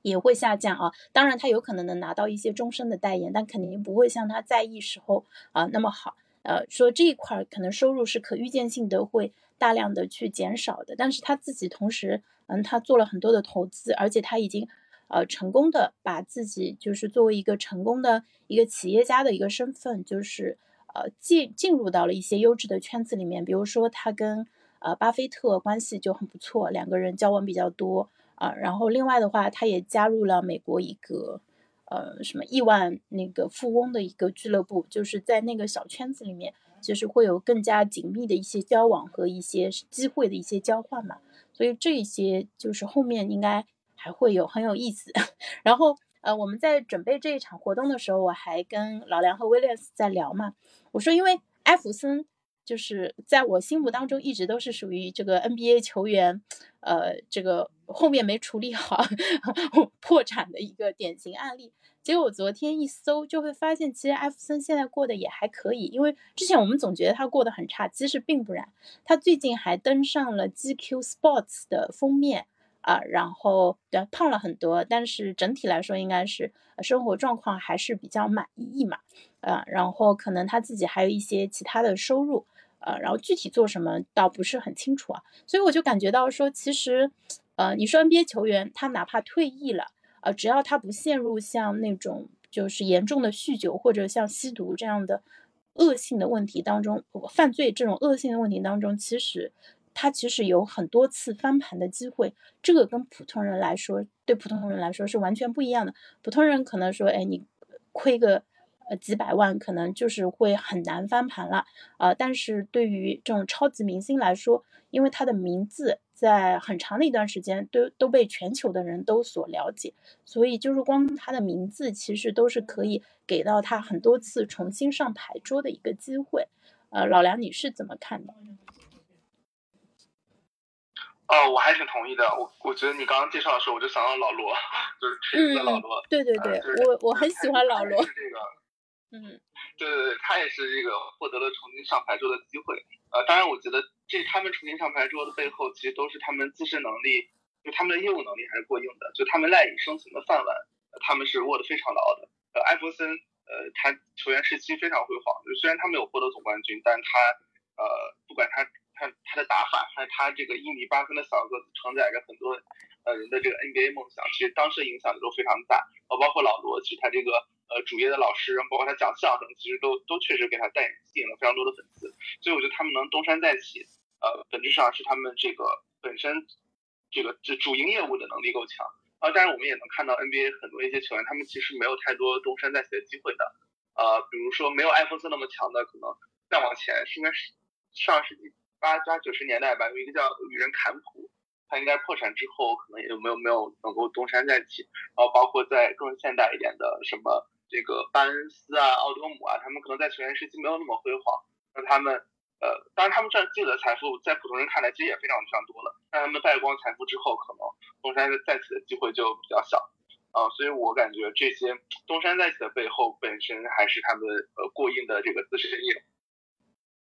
[SPEAKER 1] 也会下降啊。当然，他有可能能拿到一些终身的代言，但肯定不会像他在役时候啊那么好。呃，说这一块可能收入是可预见性的会大量的去减少的。但是他自己同时，嗯，他做了很多的投资，而且他已经呃成功的把自己就是作为一个成功的一个企业家的一个身份，就是。呃，进进入到了一些优质的圈子里面，比如说他跟呃巴菲特关系就很不错，两个人交往比较多啊。然后另外的话，他也加入了美国一个呃什么亿万那个富翁的一个俱乐部，就是在那个小圈子里面，就是会有更加紧密的一些交往和一些机会的一些交换嘛。所以这一些就是后面应该还会有很有意思。然后呃，我们在准备这一场活动的时候，我还跟老梁和威廉斯在聊嘛。我说，因为艾弗森就是在我心目当中一直都是属于这个 NBA 球员，呃，这个后面没处理好 破产的一个典型案例。结果我昨天一搜，就会发现其实艾弗森现在过得也还可以。因为之前我们总觉得他过得很差，其实并不然。他最近还登上了 GQ Sports 的封面啊，然后对胖了很多，但是整体来说应该是生活状况还是比较满意嘛。呃，然后可能他自己还有一些其他的收入，呃，然后具体做什么倒不是很清楚啊，所以我就感觉到说，其实，呃，你说 NBA 球员他哪怕退役了，呃，只要他不陷入像那种就是严重的酗酒或者像吸毒这样的恶性的问题当中，犯罪这种恶性的问题当中，其实他其实有很多次翻盘的机会，这个跟普通人来说，对普通人来说是完全不一样的。普通人可能说，哎，你亏个。呃几百万，可能就是会很难翻盘了。呃，但是对于这种超级明星来说，因为他的名字在很长的一段时间都都被全球的人都所了解，所以就是光他的名字其实都是可以给到他很多次重新上牌桌的一个机会。呃，老梁你是怎么看的？
[SPEAKER 3] 哦，我还挺同意的。我我觉得你刚刚介绍的时候，我就想到老罗，就是锤子的老罗。
[SPEAKER 1] 对对对，我我很喜欢老罗。
[SPEAKER 3] 是这个，
[SPEAKER 1] 嗯，
[SPEAKER 3] 对对对，他也是这个获得了重新上牌桌的机会。呃，当然，我觉得这他们重新上牌桌的背后，其实都是他们自身能力，就他们的业务能力还是过硬的，就他们赖以生存的饭碗，他们是握得非常牢的。呃，艾弗森，呃，他球员时期非常辉煌，就虽然他没有获得总冠军，但他，呃，不管他。他他的打法，还有他这个一米八分的小个子，承载着很多呃人的这个 NBA 梦想，其实当时影响力都非常大。呃，包括老罗，其实他这个呃主业的老师，包括他讲相声，其实都都确实给他带吸引了非常多的粉丝。所以我觉得他们能东山再起，呃，本质上是他们这个本身这个这主营业务的能力够强。啊，当然我们也能看到 NBA 很多一些球员，他们其实没有太多东山再起的机会的。呃，比如说没有艾弗森那么强的，可能再往前是应该是上世纪。八八九十年代吧，有一个叫雨人坎普，他应该破产之后，可能也没有没有能够东山再起。然后包括在更现代一点的什么这个班恩斯啊、奥多姆啊，他们可能在球员时期没有那么辉煌。那他们呃，当然他们赚自己的财富，在普通人看来其实也非常非常多了。但他们败光财富之后，可能东山再起的机会就比较小啊。所以我感觉这些东山再起的背后，本身还是他们呃过硬的这个自身业。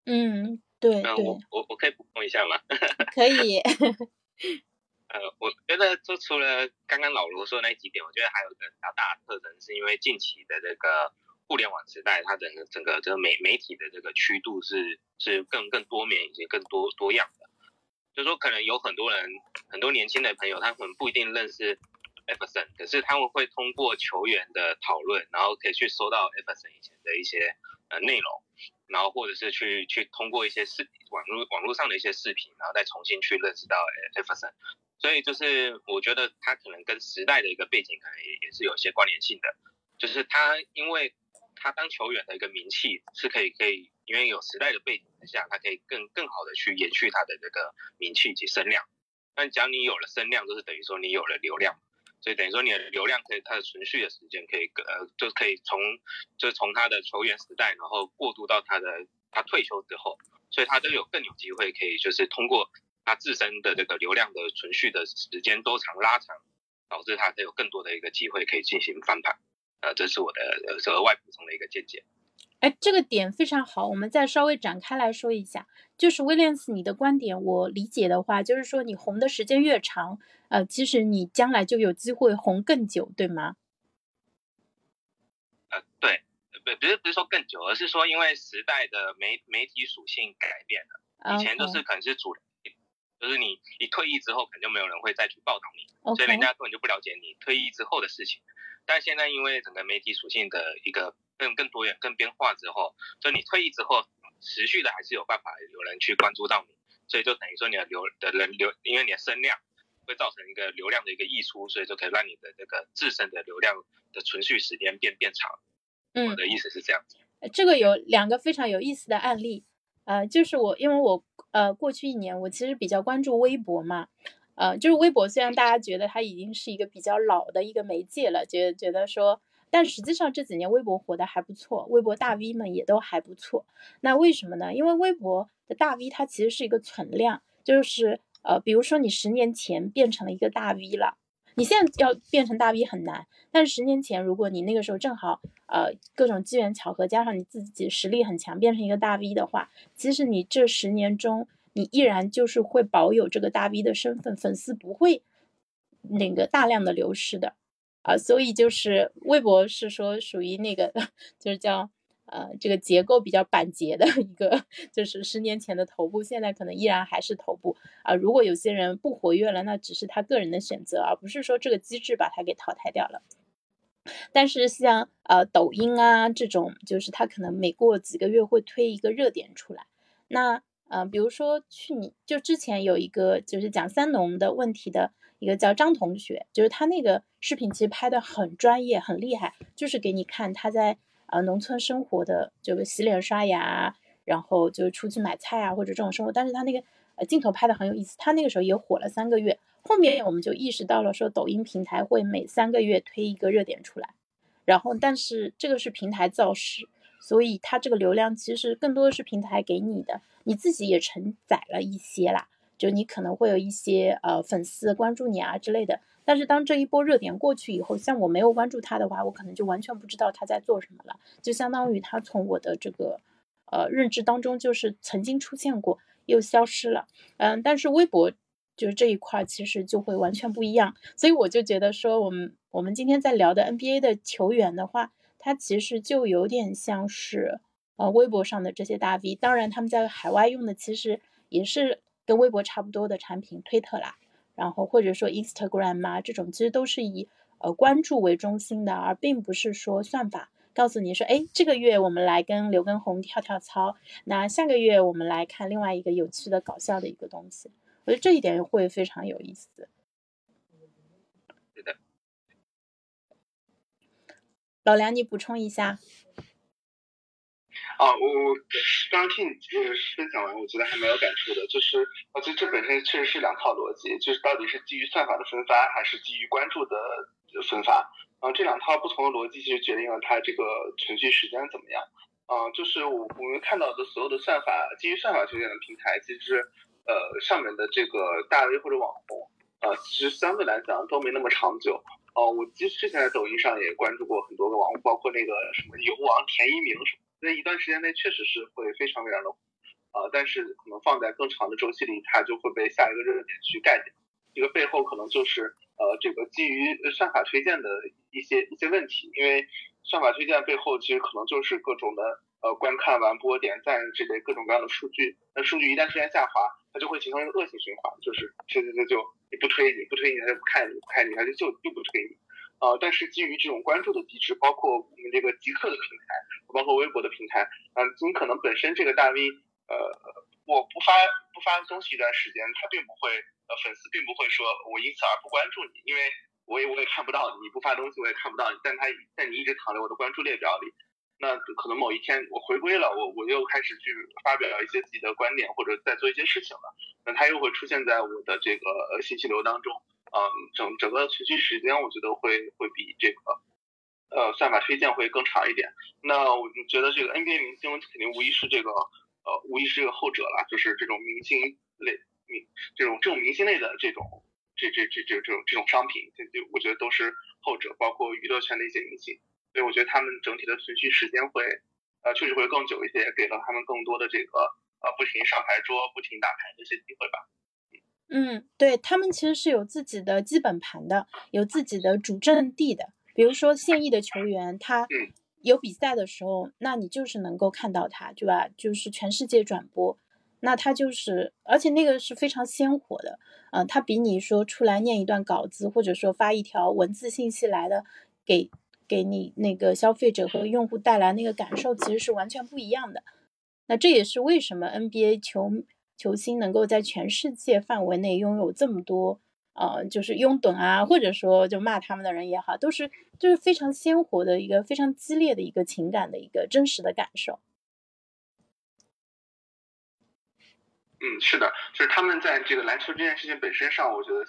[SPEAKER 1] 嗯。对，
[SPEAKER 2] 那我我我可以补充一下吗？
[SPEAKER 1] 可以。
[SPEAKER 2] 呃，我觉得就除了刚刚老罗说的那几点，我觉得还有一个比较大的特征，是因为近期的这个互联网时代，它整个整个这个媒媒体的这个曲度是是更更多面以及更多多样的。就说可能有很多人，很多年轻的朋友，他可能不一定认识艾弗森，可是他们会通过球员的讨论，然后可以去搜到艾弗森以前的一些呃内容。然后或者是去去通过一些视网络网络上的一些视频，然后再重新去认识到艾弗森，所以就是我觉得他可能跟时代的一个背景可能也也是有些关联性的，就是他因为他当球员的一个名气是可以可以，因为有时代的背景之下，他可以更更好的去延续他的这个名气及声量。那只要你有了声量，就是等于说你有了流量。所以等于说你的流量可以，它的存续的时间可以，呃，就可以从，就是从他的球员时代，然后过渡到他的他退休之后，所以他都有更有机会可以，就是通过他自身的这个流量的存续的时间多长拉长，导致他才有更多的一个机会可以进行翻盘，呃，这是我的额外补充的一个见解。
[SPEAKER 1] 哎，这个点非常好，我们再稍微展开来说一下。就是威廉斯，你的观点我理解的话，就是说你红的时间越长，呃，其实你将来就有机会红更久，对吗？
[SPEAKER 2] 呃，对，不不是不是说更久，而是说因为时代的媒媒体属性改变了，以前都是可能是主，就是你你退役之后，可能就没有人会再去报道你，所以人家根本就不了解你退役之后的事情。但现在因为整个媒体属性的一个更更多元、更变化之后，就你退役之后，持续的还是有办法有人去关注到你，所以就等于说你的流的人流，因为你的声量会造成一个流量的一个溢出，所以就可以让你的这个自身的流量的存续时间变变长。嗯，我的意思是这样子。
[SPEAKER 1] 这个有两个非常有意思的案例，呃，就是我因为我呃过去一年我其实比较关注微博嘛。呃，就是微博，虽然大家觉得它已经是一个比较老的一个媒介了，觉觉得说，但实际上这几年微博火的还不错，微博大 V 们也都还不错。那为什么呢？因为微博的大 V 它其实是一个存量，就是呃，比如说你十年前变成了一个大 V 了，你现在要变成大 V 很难，但是十年前如果你那个时候正好呃各种机缘巧合，加上你自己实力很强，变成一个大 V 的话，其实你这十年中。你依然就是会保有这个大 V 的身份，粉丝不会那个大量的流失的啊，所以就是微博是说属于那个 就是叫呃这个结构比较板结的一个，就是十年前的头部，现在可能依然还是头部啊。如果有些人不活跃了，那只是他个人的选择，而不是说这个机制把他给淘汰掉了。但是像呃抖音啊这种，就是他可能每过几个月会推一个热点出来，那。嗯，比如说去年就之前有一个就是讲三农的问题的一个叫张同学，就是他那个视频其实拍的很专业很厉害，就是给你看他在呃农村生活的这个洗脸刷牙，然后就出去买菜啊或者这种生活。但是他那个呃镜头拍的很有意思，他那个时候也火了三个月。后面我们就意识到了，说抖音平台会每三个月推一个热点出来，然后但是这个是平台造势，所以它这个流量其实更多的是平台给你的，你自己也承载了一些啦，就你可能会有一些呃粉丝关注你啊之类的。但是当这一波热点过去以后，像我没有关注他的话，我可能就完全不知道他在做什么了，就相当于他从我的这个呃认知当中就是曾经出现过又消失了。嗯，但是微博。就是这一块其实就会完全不一样，所以我就觉得说，我们我们今天在聊的 NBA 的球员的话，他其实就有点像是呃微博上的这些大 V，当然他们在海外用的其实也是跟微博差不多的产品，推特啦，然后或者说 Instagram 啊这种，其实都是以呃关注为中心的，而并不是说算法告诉你说，哎，这个月我们来跟刘畊宏跳跳操，那下个月我们来看另外一个有趣的搞笑的一个东西。我觉得这一点会非常有意思。老梁，你补充一下。
[SPEAKER 3] 啊，我我刚听你这个分享完，我觉得还蛮有感触的。就是，我觉得这本身确实是两套逻辑，就是到底是基于算法的分发，还是基于关注的分发？啊，这两套不同的逻辑，其实决定了它这个存续时间怎么样。啊，就是我我们看到的所有的算法，基于算法推荐的平台，其实。呃，上面的这个大 V 或者网红，呃，其实相对来讲都没那么长久。哦，我其实之前在抖音上也关注过很多个网红，包括那个什么游王田一鸣什么，那一段时间内确实是会非常非常的，呃，但是可能放在更长的周期里，它就会被下一个热点去盖掉。这个背后可能就是呃，这个基于算法推荐的一些一些问题，因为算法推荐背后其实可能就是各种的呃观看完播点赞这类各种各样的数据，那数据一旦出现下滑。它就会形成一个恶性循环，就是推推推就不推你不推你他就不看你不看你他就就就不推你，呃，但是基于这种关注的机制，包括我们这个极客的平台，包括微博的平台，嗯，你可能本身这个大 V，呃，我不发不发东西一段时间，他并不会，呃，粉丝并不会说我因此而不关注你，因为我也我也看不到你不发东西我也看不到你，但他但你一直躺在我的关注列表里。那可能某一天我回归了，我我又开始去发表一些自己的观点，或者在做一些事情了，那它又会出现在我的这个信息流当中，嗯，整整个持续时间我觉得会会比这个呃算法推荐会更长一点。那我觉得这个 NBA 明星肯定无疑是这个呃无疑是这个后者了，就是这种明星类明这种这种明星类的这种这这这这这种这种商品，这就我觉得都是后者，包括娱乐圈的一些明星。所以我觉得他们整体的存续时间会，呃，确实会更久一些，给了他们更多的这个呃不停上牌桌、不停打牌的一些机会吧。
[SPEAKER 1] 嗯，对他们其实是有自己的基本盘的，有自己的主阵地的。比如说现役的球员，他有比赛的时候，那你就是能够看到他，对吧？就是全世界转播，那他就是，而且那个是非常鲜活的，嗯，他比你说出来念一段稿子，或者说发一条文字信息来的给。给你那个消费者和用户带来那个感受其实是完全不一样的。那这也是为什么 NBA 球球星能够在全世界范围内拥有这么多呃，就是拥趸啊，或者说就骂他们的人也好，都是就是非常鲜活的一个非常激烈的一个情感的一个真实的感受。
[SPEAKER 3] 嗯，是的，就是他们在这个篮球这件事情本身上，我觉得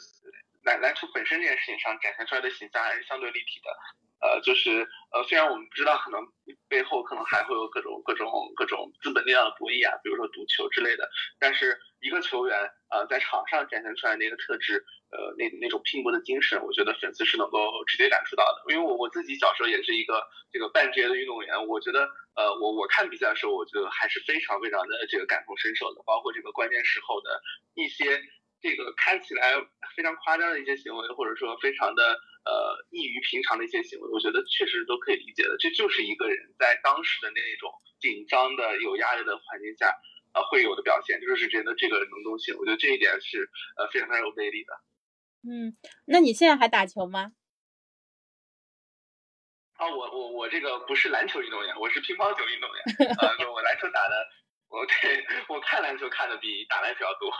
[SPEAKER 3] 篮篮球本身这件事情上展现出来的形象还是相对立体的。呃，就是呃，虽然我们不知道，可能背后可能还会有各种各种各种资本力量的博弈啊，比如说赌球之类的，但是一个球员呃在场上展现出来那个特质，呃，那那种拼搏的精神，我觉得粉丝是能够直接感受到的。因为我我自己小时候也是一个这个半职业的运动员，我觉得呃，我我看比赛的时候，我觉得还是非常非常的这个感同身受的，包括这个关键时候的一些这个看起来非常夸张的一些行为，或者说非常的。呃，异于平常的一些行为，我觉得确实都可以理解的。这就是一个人在当时的那种紧张的、有压力的环境下，呃，会有的表现，就是觉得这个能动性。我觉得这一点是呃非常非常有魅力的。
[SPEAKER 1] 嗯，那你现在还打球吗？
[SPEAKER 3] 啊，我我我这个不是篮球运动员，我是乒乓球运动员。呃，我篮球打的，我对我看篮球看的比打篮球要多。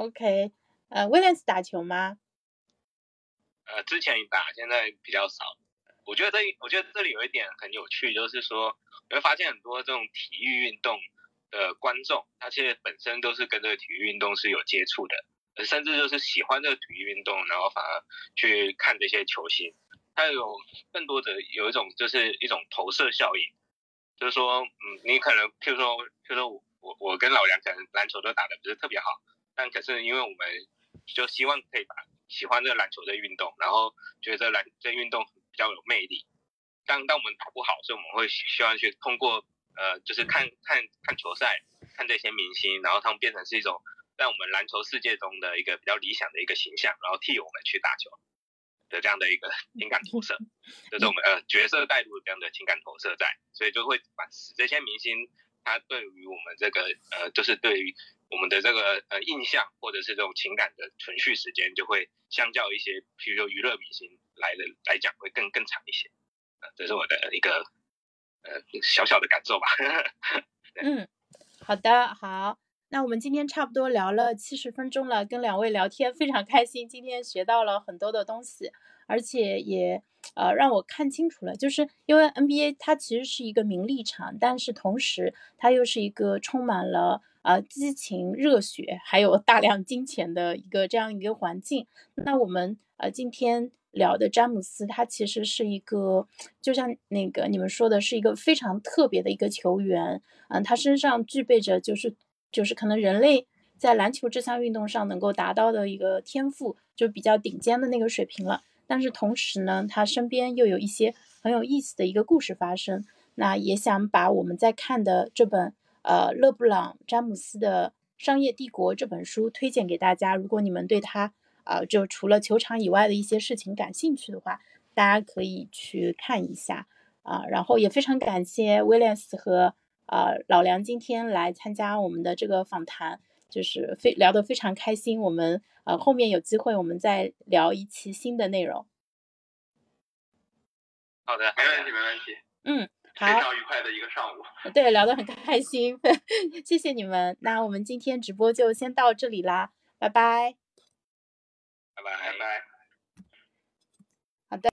[SPEAKER 1] OK，呃，威廉斯打球吗？
[SPEAKER 2] 呃，之前打，现在比较少。我觉得这我觉得这里有一点很有趣，就是说你会发现很多这种体育运动的观众，他其实本身都是跟这个体育运动是有接触的，甚至就是喜欢这个体育运动，然后反而去看这些球星。他有更多的有一种就是一种投射效应，就是说，嗯，你可能譬如说，譬如说我我我跟老梁可能篮球都打的不是特别好，但可是因为我们就希望可以把喜欢这个篮球这运动，然后觉得篮这运动比较有魅力。当当我们打不好，所以我们会希望去通过呃，就是看看看球赛，看这些明星，然后他们变成是一种在我们篮球世界中的一个比较理想的一个形象，然后替我们去打球。的这样的一个情感投射，就是我们呃角色带入这样的情感投射在，所以就会把使这些明星他对于我们这个呃就是对于我们的这个呃印象或者是这种情感的存续时间，就会相较一些比如说娱乐明星来的来讲会更更长一些，呃，这是我的一个呃小小的感受吧。
[SPEAKER 1] 嗯，好的，好。那我们今天差不多聊了七十分钟了，跟两位聊天非常开心，今天学到了很多的东西，而且也呃让我看清楚了，就是因为 NBA 它其实是一个名利场，但是同时它又是一个充满了呃激情、热血，还有大量金钱的一个这样一个环境。那我们呃今天聊的詹姆斯，他其实是一个，就像那个你们说的，是一个非常特别的一个球员，嗯，他身上具备着就是。就是可能人类在篮球这项运动上能够达到的一个天赋，就比较顶尖的那个水平了。但是同时呢，他身边又有一些很有意思的一个故事发生。那也想把我们在看的这本呃勒布朗詹姆斯的商业帝国这本书推荐给大家。如果你们对他啊就除了球场以外的一些事情感兴趣的话，大家可以去看一下啊。然后也非常感谢威廉斯和。呃，老梁今天来参加我们的这个访谈，就是非聊得非常开心。我们呃后面有机会我们再聊一期新的内容。
[SPEAKER 2] 好的，
[SPEAKER 3] 没问题，没问题。
[SPEAKER 1] 嗯，好。
[SPEAKER 3] 非常愉快的一个上午。
[SPEAKER 1] 对，聊得很开心，谢谢你们。那我们今天直播就先到这里啦，拜拜。
[SPEAKER 2] 拜拜，拜拜。
[SPEAKER 1] 好的。